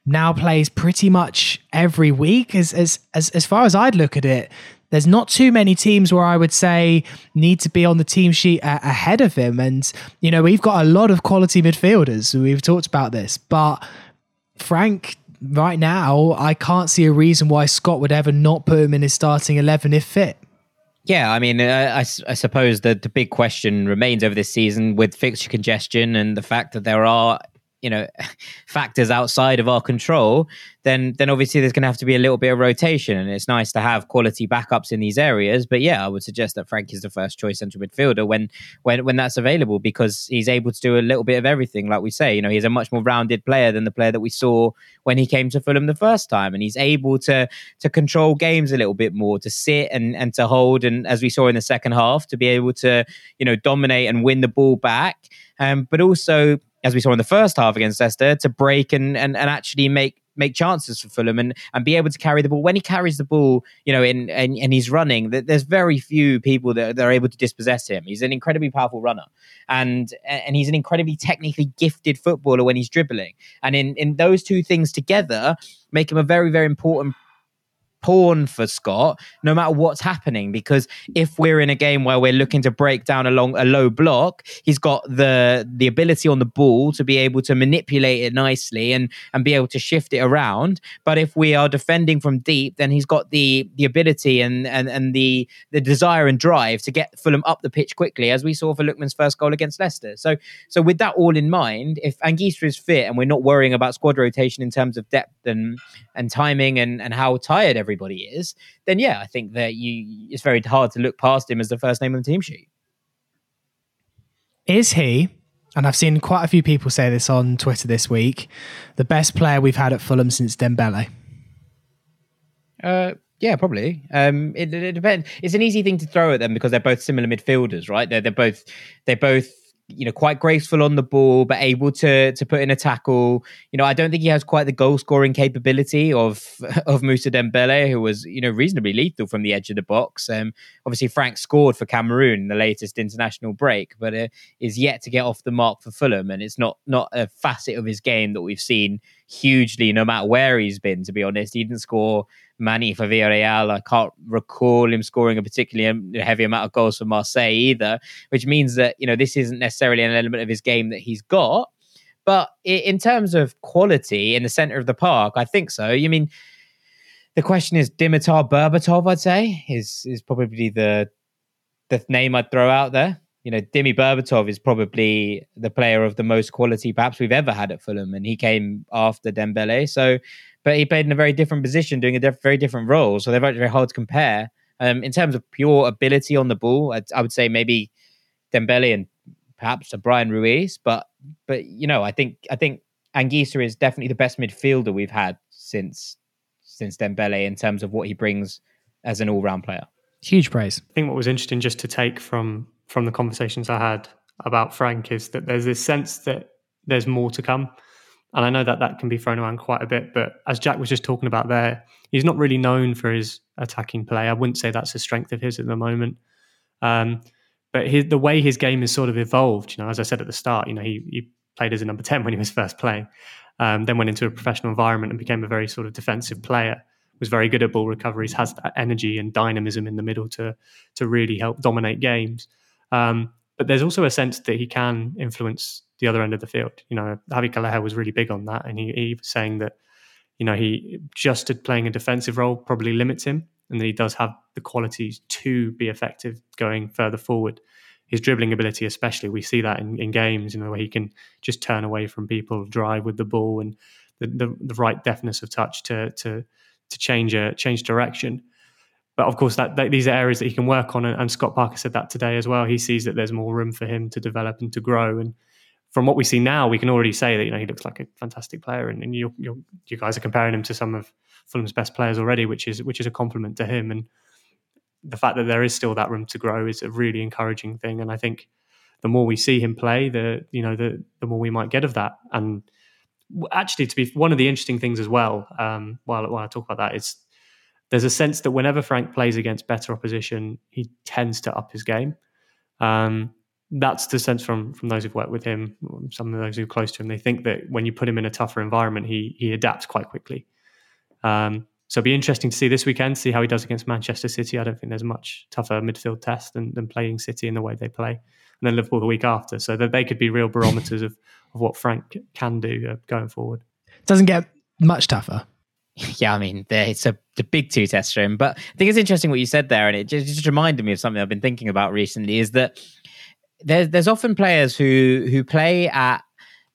now plays pretty much every week? As as as as far as I'd look at it, there's not too many teams where I would say need to be on the team sheet a- ahead of him. And you know, we've got a lot of quality midfielders. We've talked about this, but Frank right now, I can't see a reason why Scott would ever not put him in his starting 11 if fit. Yeah, I mean, uh, I, I, suppose that the big question remains over this season with fixture congestion and the fact that there are you know factors outside of our control then then obviously there's going to have to be a little bit of rotation and it's nice to have quality backups in these areas. But yeah i would suggest that frank is the first choice central midfielder when when when that's available because he's able to do a little bit of everything like we say. You know he's a much more rounded player than the player that we saw when he came to fulham the first time and he's able to to control games a little bit more to sit and and to hold and as we saw in the second half to be able to you know dominate and win the ball back. Um, but also as we saw in the first half against Leicester, to break and, and, and actually make make chances for Fulham and, and be able to carry the ball. When he carries the ball, you know, in and, and he's running, there's very few people that, that, are able to dispossess him. He's an incredibly powerful runner. And and he's an incredibly technically gifted footballer when he's dribbling. And in, in those two things together make him a very, very important pawn for Scott, no matter what's happening. Because if we're in a game where we're looking to break down along a low block, he's got the the ability on the ball to be able to manipulate it nicely and and be able to shift it around. But if we are defending from deep, then he's got the the ability and and and the the desire and drive to get Fulham up the pitch quickly, as we saw for Lookman's first goal against Leicester. So so with that all in mind, if Anguissa is fit and we're not worrying about squad rotation in terms of depth and and timing and and how tired every everybody is, then yeah, I think that you it's very hard to look past him as the first name on the team sheet. Is he? And I've seen quite a few people say this on Twitter this week. The best player we've had at Fulham since Dembele. Uh, yeah, probably. Um, it, it depends. It's an easy thing to throw at them because they're both similar midfielders, right? They're they're both they're both you know, quite graceful on the ball, but able to to put in a tackle. You know, I don't think he has quite the goal scoring capability of of Moussa Dembele, who was you know reasonably lethal from the edge of the box. Um, obviously, Frank scored for Cameroon in the latest international break, but uh, is yet to get off the mark for Fulham, and it's not not a facet of his game that we've seen hugely, no matter where he's been. To be honest, he didn't score many for Villarreal. I can't recall him scoring a particularly um, heavy amount of goals for Marseille either, which means that, you know, this isn't necessarily an element of his game that he's got. But in terms of quality in the center of the park, I think so. You mean, the question is Dimitar Berbatov, I'd say, is is probably the the name I'd throw out there. You know, Dimi Berbatov is probably the player of the most quality perhaps we've ever had at Fulham, and he came after Dembele. So but he played in a very different position, doing a diff- very different role. So they're very, very hard to compare. Um, in terms of pure ability on the ball, I'd, I would say maybe Dembele and perhaps a Bryan Ruiz, but but you know, I think I think Anguissa is definitely the best midfielder we've had since since Dembele in terms of what he brings as an all round player. Huge praise. I think what was interesting just to take from from the conversations I had about Frank is that there's this sense that there's more to come. And I know that that can be thrown around quite a bit, but as Jack was just talking about there, he's not really known for his attacking play. I wouldn't say that's a strength of his at the moment. Um, but his, the way his game has sort of evolved, you know, as I said at the start, you know, he, he played as a number 10 when he was first playing, um, then went into a professional environment and became a very sort of defensive player, was very good at ball recoveries, has that energy and dynamism in the middle to, to really help dominate games. Um, but there's also a sense that he can influence the other end of the field. You know, Javi Calleja was really big on that, and he, he was saying that, you know, he just playing a defensive role probably limits him, and that he does have the qualities to be effective going further forward. His dribbling ability, especially, we see that in, in games, you know, where he can just turn away from people, drive with the ball, and the, the, the right deftness of touch to to to change a change direction. But of course, that, that, these are areas that he can work on, and, and Scott Parker said that today as well. He sees that there's more room for him to develop and to grow, and from what we see now, we can already say that you know he looks like a fantastic player, and, and you you guys are comparing him to some of Fulham's best players already, which is which is a compliment to him. And the fact that there is still that room to grow is a really encouraging thing. And I think the more we see him play, the you know the the more we might get of that. And actually, to be one of the interesting things as well, um, while while I talk about that, is there's a sense that whenever Frank plays against better opposition, he tends to up his game. Um, that's the sense from from those who've worked with him, some of those who are close to him. They think that when you put him in a tougher environment, he he adapts quite quickly. Um, so it'll be interesting to see this weekend, see how he does against Manchester City. I don't think there's much tougher midfield test than, than playing City in the way they play, and then Liverpool the week after. So that they could be real barometers of of what Frank can do uh, going forward. Doesn't get much tougher. Yeah, I mean, it's a the big two test for him. But I think it's interesting what you said there, and it just, just reminded me of something I've been thinking about recently. Is that there's there's often players who who play at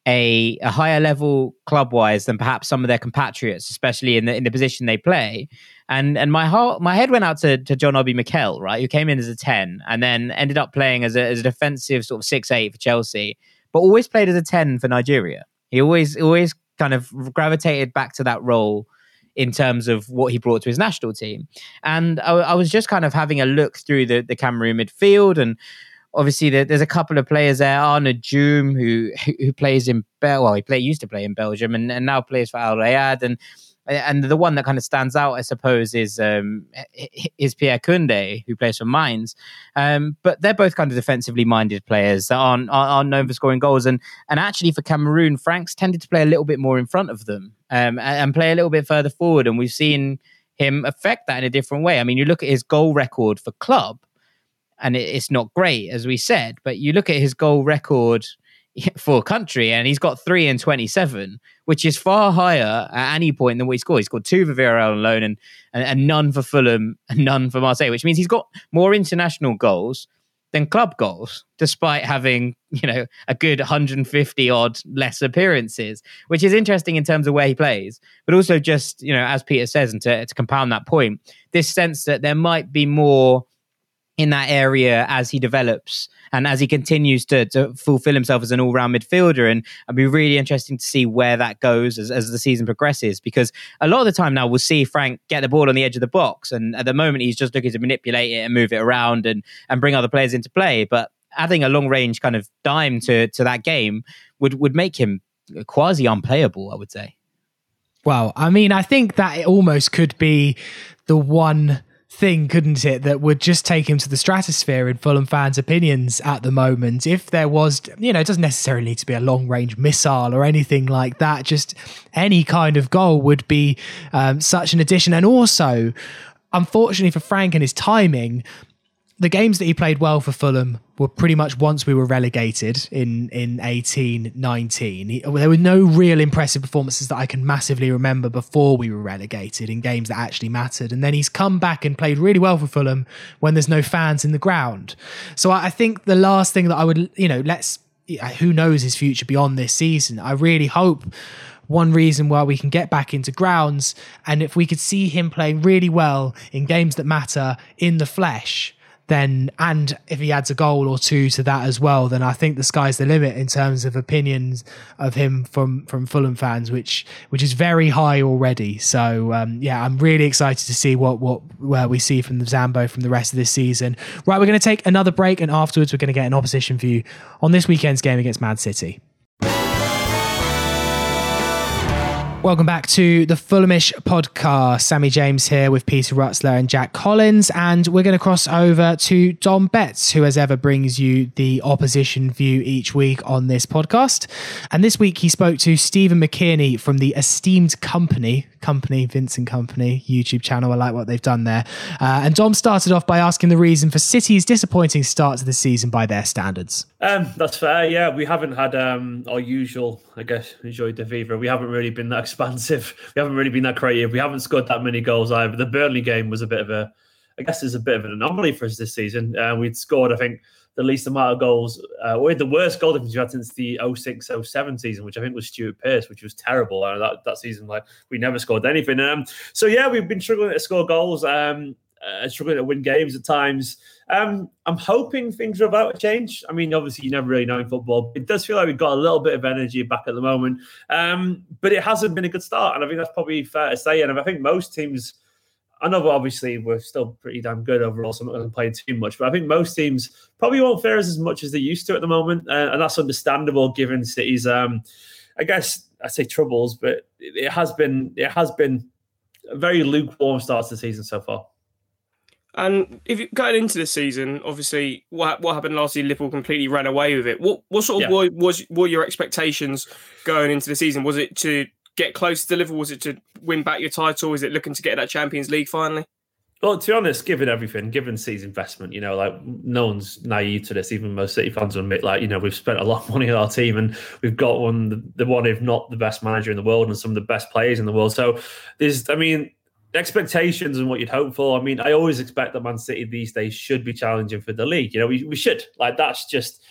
a, a higher level club wise than perhaps some of their compatriots, especially in the in the position they play. And and my heart my head went out to, to John Obi Mikel, right, who came in as a ten and then ended up playing as a as a defensive sort of six eight for Chelsea, but always played as a ten for Nigeria. He always always kind of gravitated back to that role in terms of what he brought to his national team. And I, I was just kind of having a look through the the Cameroon midfield and obviously there, there's a couple of players there. Arnaud Djoum, who who plays in Bel, well, he play, used to play in Belgium and, and now plays for Al Rayad, and and the one that kind of stands out, I suppose, is um, is Pierre Kunde, who plays for Mainz. Um, but they're both kind of defensively minded players that aren't, aren't known for scoring goals. And and actually for Cameroon, Franks tended to play a little bit more in front of them um, and, and play a little bit further forward. And we've seen him affect that in a different way. I mean, you look at his goal record for club, and it's not great, as we said. But you look at his goal record for country, and he's got three and twenty-seven, which is far higher at any point than what he scored. He scored two for Villarreal alone, and, and and none for Fulham, and none for Marseille, which means he's got more international goals than club goals, despite having you know a good 150 odd less appearances, which is interesting in terms of where he plays, but also just you know as Peter says, and to, to compound that point, this sense that there might be more in that area as he develops and as he continues to, to fulfill himself as an all-round midfielder. And it'll be really interesting to see where that goes as, as the season progresses because a lot of the time now we'll see Frank get the ball on the edge of the box. And at the moment he's just looking to manipulate it and move it around and and bring other players into play. But adding a long range kind of dime to to that game would would make him quasi unplayable I would say. Well I mean I think that it almost could be the one thing, couldn't it, that would just take him to the stratosphere in Fulham fans' opinions at the moment. If there was, you know, it doesn't necessarily need to be a long range missile or anything like that, just any kind of goal would be um, such an addition. And also, unfortunately for Frank and his timing, the games that he played well for Fulham were pretty much once we were relegated in in 18 19 he, there were no real impressive performances that I can massively remember before we were relegated in games that actually mattered. And then he's come back and played really well for Fulham when there's no fans in the ground. So I, I think the last thing that I would you know let's who knows his future beyond this season. I really hope one reason why we can get back into grounds. And if we could see him playing really well in games that matter in the flesh, then and if he adds a goal or two to that as well, then I think the sky's the limit in terms of opinions of him from from Fulham fans, which which is very high already. So um, yeah, I'm really excited to see what what where we see from the Zambo from the rest of this season. Right, we're going to take another break, and afterwards we're going to get an opposition view on this weekend's game against Man City. Welcome back to the Fulhamish podcast. Sammy James here with Peter Rutzler and Jack Collins, and we're going to cross over to Dom Betts, who as ever brings you the opposition view each week on this podcast. And this week he spoke to Stephen McKierney from the esteemed Kompany, Kompany, Vincent Kompany YouTube channel. I like what they've done there. Uh, and Dom started off by asking the reason for City's disappointing start to the season by their standards. Um, that's fair. Yeah, we haven't had um, our usual, I guess, enjoy the Viva. We haven't really been that expansive. We haven't really been that creative. We haven't scored that many goals either. The Burnley game was a bit of a, I guess, is a bit of an anomaly for us this season. Uh, we'd scored, I think, the least amount of goals, uh, or the worst goal difference we had since the 06 07 season, which I think was Stuart Pearce, which was terrible. Uh, that, that season, like, we never scored anything. Um, so, yeah, we've been struggling to score goals. Um, uh, struggling to win games at times. Um, I'm hoping things are about to change. I mean, obviously, you never really know in football. It does feel like we've got a little bit of energy back at the moment, um, but it hasn't been a good start. And I think that's probably fair to say. And I think most teams, I know obviously we're still pretty damn good overall, so I'm not going to play too much, but I think most teams probably won't fare us as much as they used to at the moment. Uh, and that's understandable given City's, um, I guess, I say troubles, but it has been, it has been a very lukewarm start to the season so far. And if you going into the season, obviously, what what happened last year, Liverpool completely ran away with it. What what sort of yeah. was were your expectations going into the season? Was it to get close to Liverpool? Was it to win back your title? Is it looking to get that Champions League finally? Well, to be honest, given everything, given City's investment, you know, like no one's naive to this. Even most City fans admit, like, you know, we've spent a lot of money on our team, and we've got one, the, the one, if not the best manager in the world, and some of the best players in the world. So, there's, I mean, expectations and what you'd hope for. I mean, I always expect that Man City these days should be challenging for the league. You know, we, we should. Like, that's just,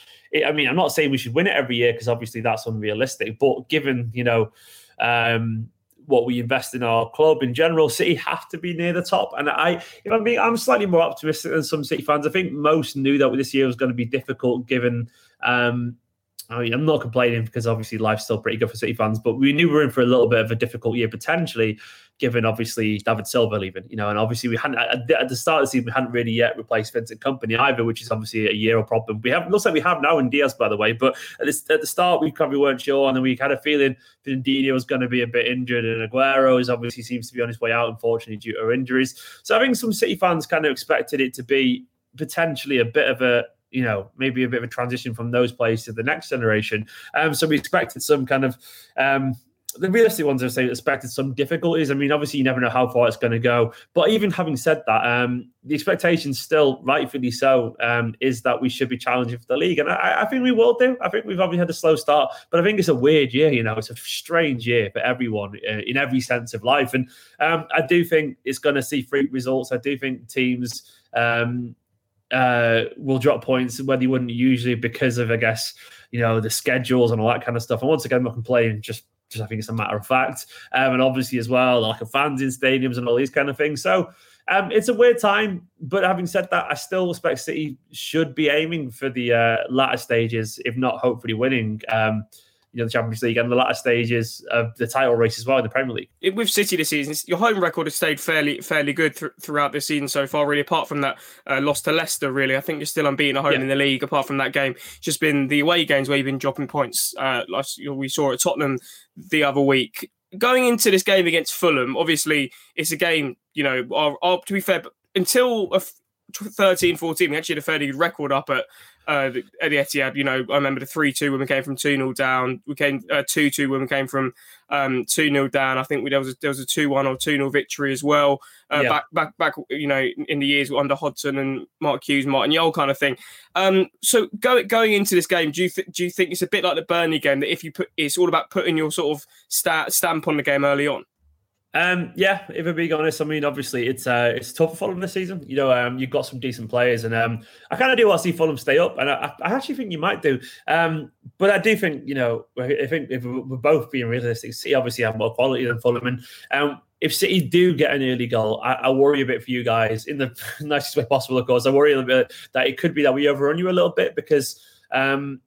I mean, I'm not saying we should win it every year because obviously that's unrealistic, but given, you know, um, what we invest in our club in general, City have to be near the top. And I, if I'm being, I'm slightly more optimistic than some City fans. I think most knew that this year was going to be difficult given, um, I mean, I'm not complaining because obviously life's still pretty good for City fans, but we knew we were in for a little bit of a difficult year potentially given obviously David Silva leaving, you know, and obviously we hadn't at the start of the season we hadn't really yet replaced Vincent Kompany either, which is obviously a year old problem. We have looks like we have now in Dias, by the way, but at, this, at the start we probably weren't sure, and then we had a feeling Fernandinho was going to be a bit injured, and Aguero is obviously seems to be on his way out, unfortunately due to injuries. So I think some City fans kind of expected it to be potentially a bit of a you know, maybe a bit of a transition from those players to the next generation. Um, so we expected some kind of um, the realistic ones saying expected some difficulties. I mean, obviously you never know how far it's going to go. But even having said that, um, the expectation still, rightfully so, um, is that we should be challenging for the league, and I, I, think we will do. I think we've obviously had a slow start, but I think it's a weird year. You know, it's a strange year for everyone uh, in every sense of life, and um, I do think it's going to see freak results. I do think teams. Um, uh, will drop points where they wouldn't usually because of, I guess, you know, the schedules and all that kind of stuff. And once again, I'm not complaining, just just I think it's a matter of fact. Um, and obviously as well, like fans in stadiums and all these kind of things. So um, it's a weird time, but having said that, I still expect City should be aiming for the uh, latter stages, if not hopefully winning. Um, you know, the Champions League and the latter stages of the title race as well in the Premier League. It, with City this season, your home record has stayed fairly fairly good th- throughout the season so far. Really, apart from that uh, loss to Leicester, really, I think you're still unbeaten at home yeah. in the league. Apart from that game, it's just been the away games where you've been dropping points. Uh, like we saw at Tottenham the other week. Going into this game against Fulham, obviously it's a game. You know, our, our, to be fair, until 13 14 we actually had a fairly good record up at uh, at the Etihad, you know, I remember the 3 2 when we came from 2 0 down. We came 2 uh, 2 when we came from um, 2 0 down. I think we, there was a, there was a 2 1 or 2 0 victory as well. Uh, yeah. Back, back, back, you know, in the years under Hodgson and Mark Hughes, Martin Jol kind of thing. Um, so go, going into this game, do you, th- do you think it's a bit like the Burnley game that if you put, it's all about putting your sort of sta- stamp on the game early on? Um, yeah, if I'm being honest, I mean, obviously it's uh, it's tough for Fulham this season. You know, um, you've got some decent players, and um, I kind of do want to see Fulham stay up, and I, I actually think you might do. Um, but I do think, you know, I think if we're both being realistic, City obviously have more quality than Fulham. And um, if City do get an early goal, I, I, worry a bit for you guys in the nicest way possible, of course. I worry a little bit that it could be that we overrun you a little bit because um,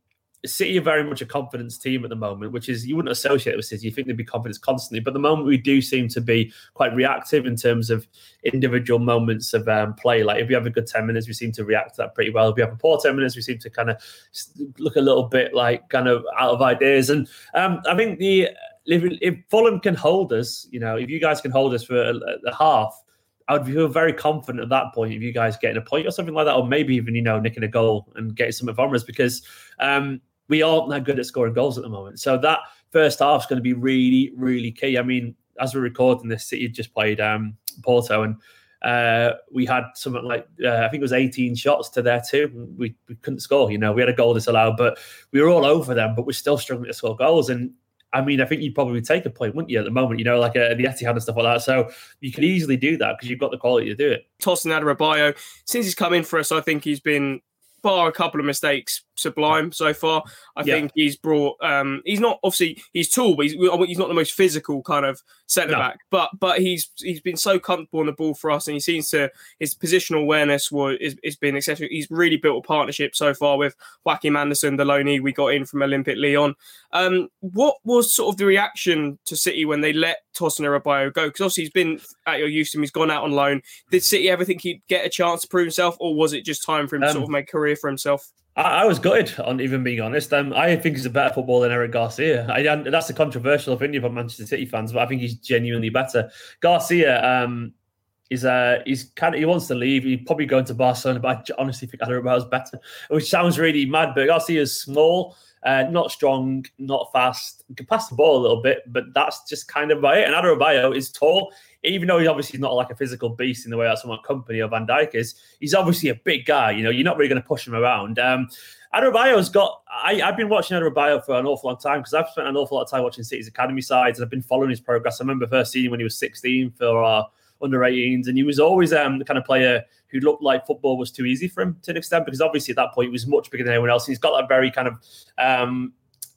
City are very much a confidence team at the moment, which is you wouldn't associate with City. You think they'd be confident constantly, but the moment we do seem to be quite reactive in terms of individual moments of um, play. Like if we have a good ten minutes, we seem to react to that pretty well. If we have a poor ten minutes, we seem to kind of look a little bit like kind of out of ideas. And um, I think the if, if, Fulham can hold us, you know, if you guys can hold us for a, a half. I would feel very confident at that point if you guys getting a point or something like that, or maybe even you know nicking a goal and getting some of us because um, we aren't that good at scoring goals at the moment. So that first half is going to be really, really key. I mean, as we're recording this, City just played um, Porto and uh, we had something like uh, I think it was 18 shots to their two. We, we couldn't score. You know, we had a goal disallowed, but we were all over them. But we're still struggling to score goals. And I mean, I think you'd probably take a point, wouldn't you, at the moment? You know, like uh, the Etihad and stuff like that. So you could easily do that because you've got the quality to do it. Tosin Adarabioyo, since he's come in for us, I think he's been bar a couple of mistakes, sublime so far. I yeah. think he's brought. Um, he's not obviously he's tall, but he's, he's not the most physical kind of centre no. back. But but he's he's been so comfortable on the ball for us, and he seems to his positional awareness was is, is been exceptional. He's really built a partnership so far with Joachim Andersen, the loanee we got in from Olympique Lyon. Um, what was sort of the reaction to City when they let Tosin Adarabioyo go? Because obviously he's been at your Euston, he's gone out on loan. Did City ever think he'd get a chance to prove himself, or was it just time for him um, to sort of make a career for himself? I, I was gutted on even being honest. Um, I think he's a better footballer than Eric Garcia. I, that's a controversial opinion from Manchester City fans, but I think he's genuinely better. Garcia, um, is uh he's kind of he wants to leave. He's probably going to Barcelona, but I honestly think is better, which sounds really mad. But Garcia is small. Uh, not strong, not fast. He can pass the ball a little bit, but that's just kind of about it. And Adarabioyo is tall even though he's obviously not like a physical beast in the way that someone Kompany or Van Dijk is, he's obviously a big guy. You know, you're not really going to push him around. Um, Adarabioyo's got. I, have been watching Adarabioyo for an awful long time because I've spent an awful lot of time watching City's academy sides and I've been following his progress. I remember first seeing him when he was 16 for our under 18s, and he was always um, the kind of player who looked like football was too easy for him to an extent because obviously at that point he was much bigger than anyone else. He's got that very kind of um,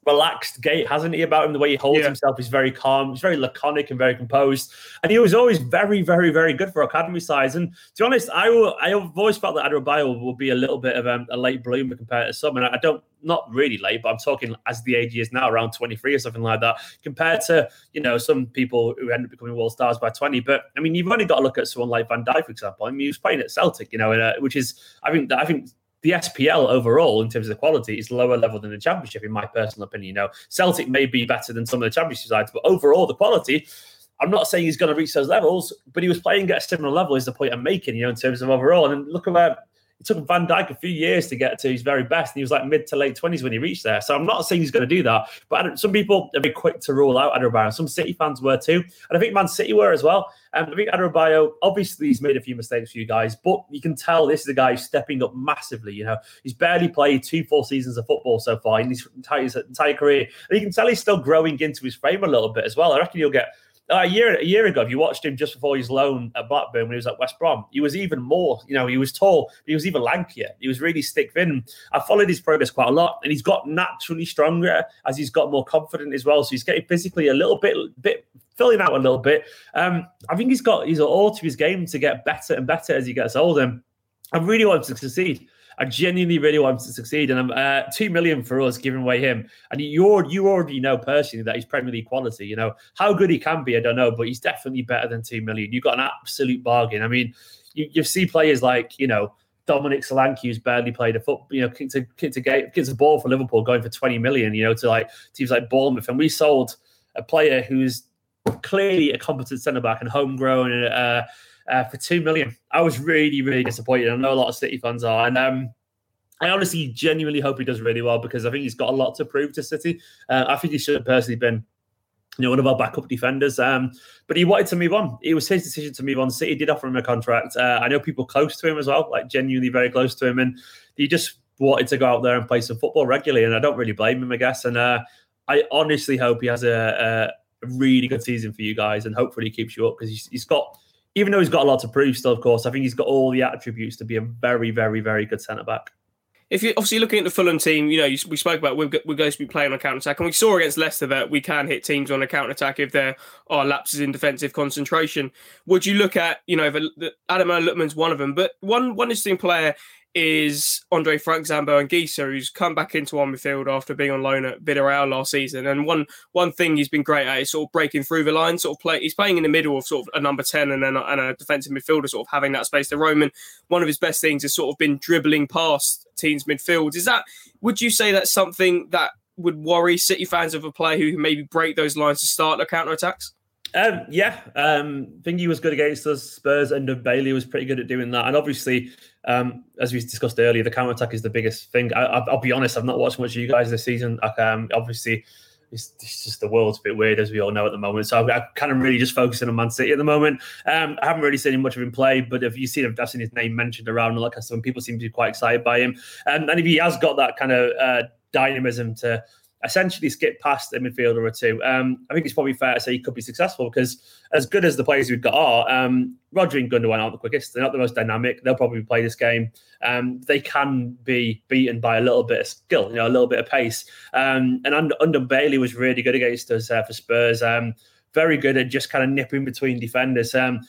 relaxed gait, hasn't he, about him? The way he holds yeah. himself is very calm. He's very laconic and very composed. And he was always very, very, very good for academy size. And to be honest, I will, I've always felt that Adarabioyo will be a little bit of a, a late bloomer compared to some. And I don't, not really late, but I'm talking as the age he is now, around 23 or something like that, compared to, you know, some people who end up becoming world stars by 20. But I mean, you've only got to look at someone like Van Dijk, for example. I mean, he was playing at Celtic, you know, a, which is, I think, I think the SPL overall, in terms of the quality, is lower level than the Championship, in my personal opinion. You know, Celtic may be better than some of the Championship sides, but overall, the quality. I'm not saying he's going to reach those levels, but he was playing at a similar level. Is the point I'm making? You know, in terms of overall, and look at where it took Van Dijk a few years to get to his very best, and he was like mid to late twenties when he reached there. So I'm not saying he's going to do that, but some people are very quick to rule out Adarabioyo. Some City fans were too, and I think Man City were as well. And I think Adarabioyo, obviously, he's made a few mistakes for you guys, but you can tell this is a guy who's stepping up massively. You know, he's barely played two full seasons of football so far in his entire, his entire career, and you can tell he's still growing into his frame a little bit as well. I reckon he'll get a year a year ago, if you watched him just before his loan at Blackburn when he was at West Brom, he was even more. You know, he was tall, but he was even lankier. He was really stick thin. I followed his progress quite a lot, and he's got naturally stronger as he's got more confident as well. So he's getting physically a little bit bit filling out a little bit. Um, I think he's got he's all to his game to get better and better as he gets older. I really want to succeed. I genuinely really want him to succeed, and I'm uh, two million for us giving away him. And you you already know personally that he's Premier League quality. You know how good he can be. I don't know, but he's definitely better than two million. You've got an absolute bargain. I mean, you, you see players like you know Dominic Solanke, who's barely played a foot, you know, kicked a, kicked a, kicked a ball for Liverpool, going for 20 million, you know, to like teams like Bournemouth. And we sold a player who's clearly a competent centre back and homegrown uh, uh, for two million. I was really, really disappointed. I know a lot of City fans are, and um, I honestly, genuinely hope he does really well because I think he's got a lot to prove to City. Uh, I think he should have personally been. You know, one of our backup defenders. Um, but he wanted to move on. It was his decision to move on. City did offer him a contract. Uh, I know people close to him as well, like genuinely very close to him, and he just wanted to go out there and play some football regularly. And I don't really blame him, I guess. And uh, I honestly hope he has a, a, really good season for you guys, and hopefully he keeps you up because he's, he's got even though he's got a lot to prove still, of course, I think he's got all the attributes to be a very, very, very good centre back. if you're obviously looking at the Fulham team, you know, you, we spoke about we're, we're going to be playing on counter attack, and we saw against Leicester that we can hit teams on a counter attack if there are lapses in defensive concentration. Would you look at, you know, the, the, Ademola Lookman's one of them, but one one interesting player is Andre Frank Zambo Anguissa, who's come back into on midfield after being on loan at Villarreal last season. And one one thing he's been great at is sort of breaking through the line, sort of play. He's playing in the middle of sort of a number ten and then a, and a defensive midfielder, sort of having that space to roam. And one of his best things has sort of been dribbling past teams midfield. Is that? Would you say that's something that would worry City fans of a player who can maybe break those lines to start the counter attacks? Um, yeah, um, Thingy was good against us. Spurs Ndombele was pretty good at doing that. And obviously, um, as we discussed earlier, the counter attack is the biggest thing. I, will be honest, I've not watched much of you guys this season. Um, obviously, it's, it's, just the world's a bit weird, as we all know at the moment. So I'm, I'm kind of really just focusing on Man City at the moment. Um, I haven't really seen much of him play, but if you've see, I've seen his name mentioned around, like some people seem to be quite excited by him. And if he has got that kind of uh, dynamism to essentially skip past a midfielder or two. Um, I think it's probably fair to say he could be successful because as good as the players we've got are, um, Rodri and Gundogan aren't the quickest. They're not the most dynamic. They'll probably play this game. Um, they can be beaten by a little bit of skill, you know, a little bit of pace. Um, and under, Ndombele was really good against us uh, for Spurs. Um, very good at just kind of nipping between defenders. Um,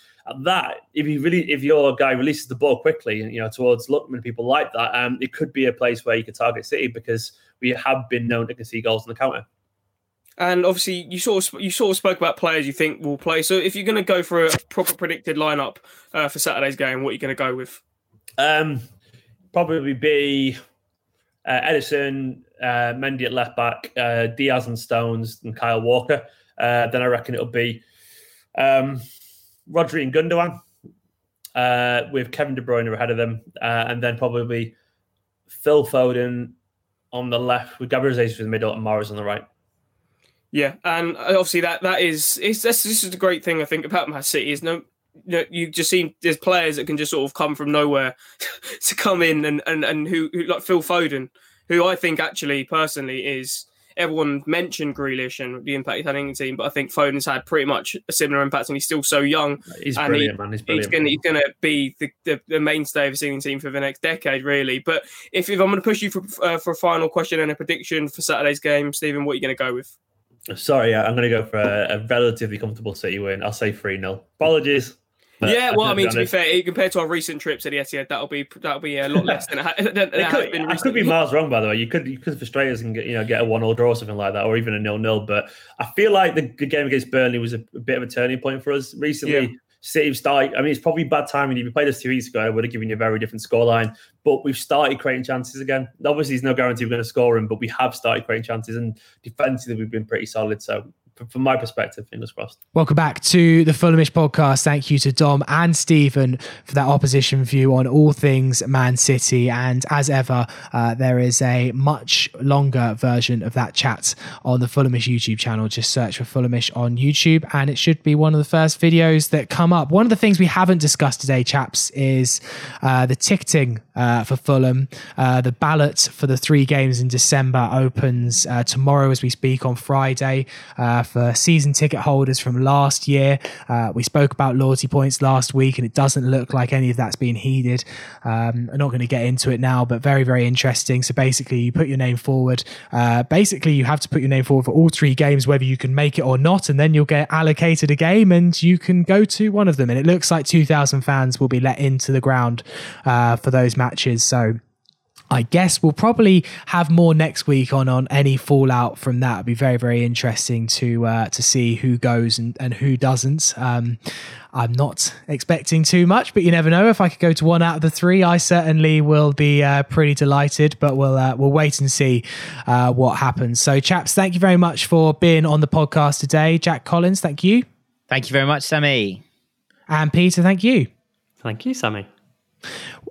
that if you really if your guy releases the ball quickly, you know, towards Lookman, people like that, um, it could be a place where you could target City because we have been known to concede goals on the counter. And obviously, you sort of you sort of spoke about players you think will play. So, if you're going to go for a proper predicted lineup uh, for Saturday's game, what are you going to go with? Um, probably be uh, Ederson, uh, Mendy at left back, uh, Dias and Stones, and Kyle Walker. Uh, then I reckon it'll be um, Rodri and Gundogan uh, with Kevin De Bruyne ahead of them, uh, and then probably Phil Foden on the left with Gabriel Jesus in the middle and Mahrez on the right. Yeah, and uh, obviously that that is it's this, this is the great thing I think about Man City is no you, just seen there's players that can just sort of come from nowhere to come in and and and who, who like Phil Foden, who I think actually personally is everyone mentioned Grealish and the impact he's had in the team, but I think Foden's had pretty much a similar impact, and he's still so young. He's and brilliant, he, man. He's brilliant. He's going to be the, the, the, mainstay of the senior team for the next decade, really. But if, if I'm going to push you for uh, for a final question and a prediction for Saturday's game, Stephen, what are you going to go with? Sorry, I'm going to go for a, a relatively comfortable City win. I'll say 3 0. Apologies. But yeah, well, I mean, to be fair, compared to our recent trips at the Etihad, that'll be that'll be a lot less than it, than it, it could, been. I could be miles wrong, by the way. You could you could frustrate us and get you know get a one 0 draw or something like that, or even a nil nil. But I feel like the, the game against Burnley was a, a, bit of a turning point for us recently. Yeah. City started. I mean, it's probably bad timing. If you played us two weeks ago, I would have given you a very different scoreline. But we've started creating chances again. Obviously, there's no guarantee we're going to score them, but we have started creating chances, and defensively we've been pretty solid. So from my perspective, fingers crossed. Welcome back to the Fulhamish podcast. Thank you to Dom and Stephen for that opposition view on all things Man City. And as ever, uh, there is a much longer version of that chat on the Fulhamish YouTube channel. Just search for Fulhamish on YouTube, and it should be one of the first videos that come up. One of the things we haven't discussed today, chaps, is uh, the ticketing uh, for Fulham. Uh, the ballot for the three games in December opens uh, tomorrow as we speak on Friday. Uh, for season ticket holders from last year. Uh, we spoke about loyalty points last week, and it doesn't look like any of that's been heeded. Um, I'm not going to get into it now, but very, very interesting. So basically, you put your name forward. Uh, basically, you have to put your name forward for all three games, whether you can make it or not, and then you'll get allocated a game and you can go to one of them. And it looks like 2,000 fans will be let into the ground for those matches. So I guess we'll probably have more next week on on any fallout from that. It'll be very very interesting to uh, to see who goes and, and who doesn't. Um, I'm not expecting too much, but you never know. If I could go to one out of the three, I certainly will be uh, pretty delighted. But we'll uh, we'll wait and see uh, what happens. So, chaps, thank you very much for being on the podcast today. Jack Collins, thank you. Thank you very much, Sammy. And Peter, thank you. Thank you, Sammy.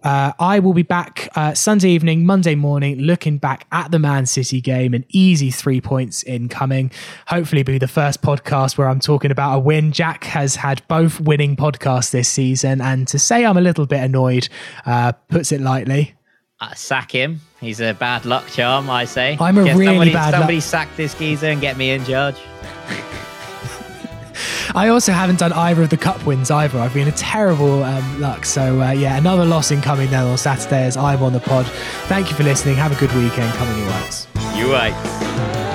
Uh, I will be back uh, Sunday evening, Monday morning, looking back at the Man City game. An easy three points incoming. Hopefully, be the first podcast where I'm talking about a win. Jack has had both winning podcasts this season, and to say I'm a little bit annoyed uh, puts it lightly. Uh, sack him. He's a bad luck charm, I say. I'm a get really somebody, bad Somebody luck- sack this geezer and get me in charge. I also haven't done either of the cup wins either. I've been a terrible um, luck. So uh, yeah, another loss incoming then on Saturday as I'm on the pod. Thank you for listening. Have a good weekend. Come on, you whites. You right.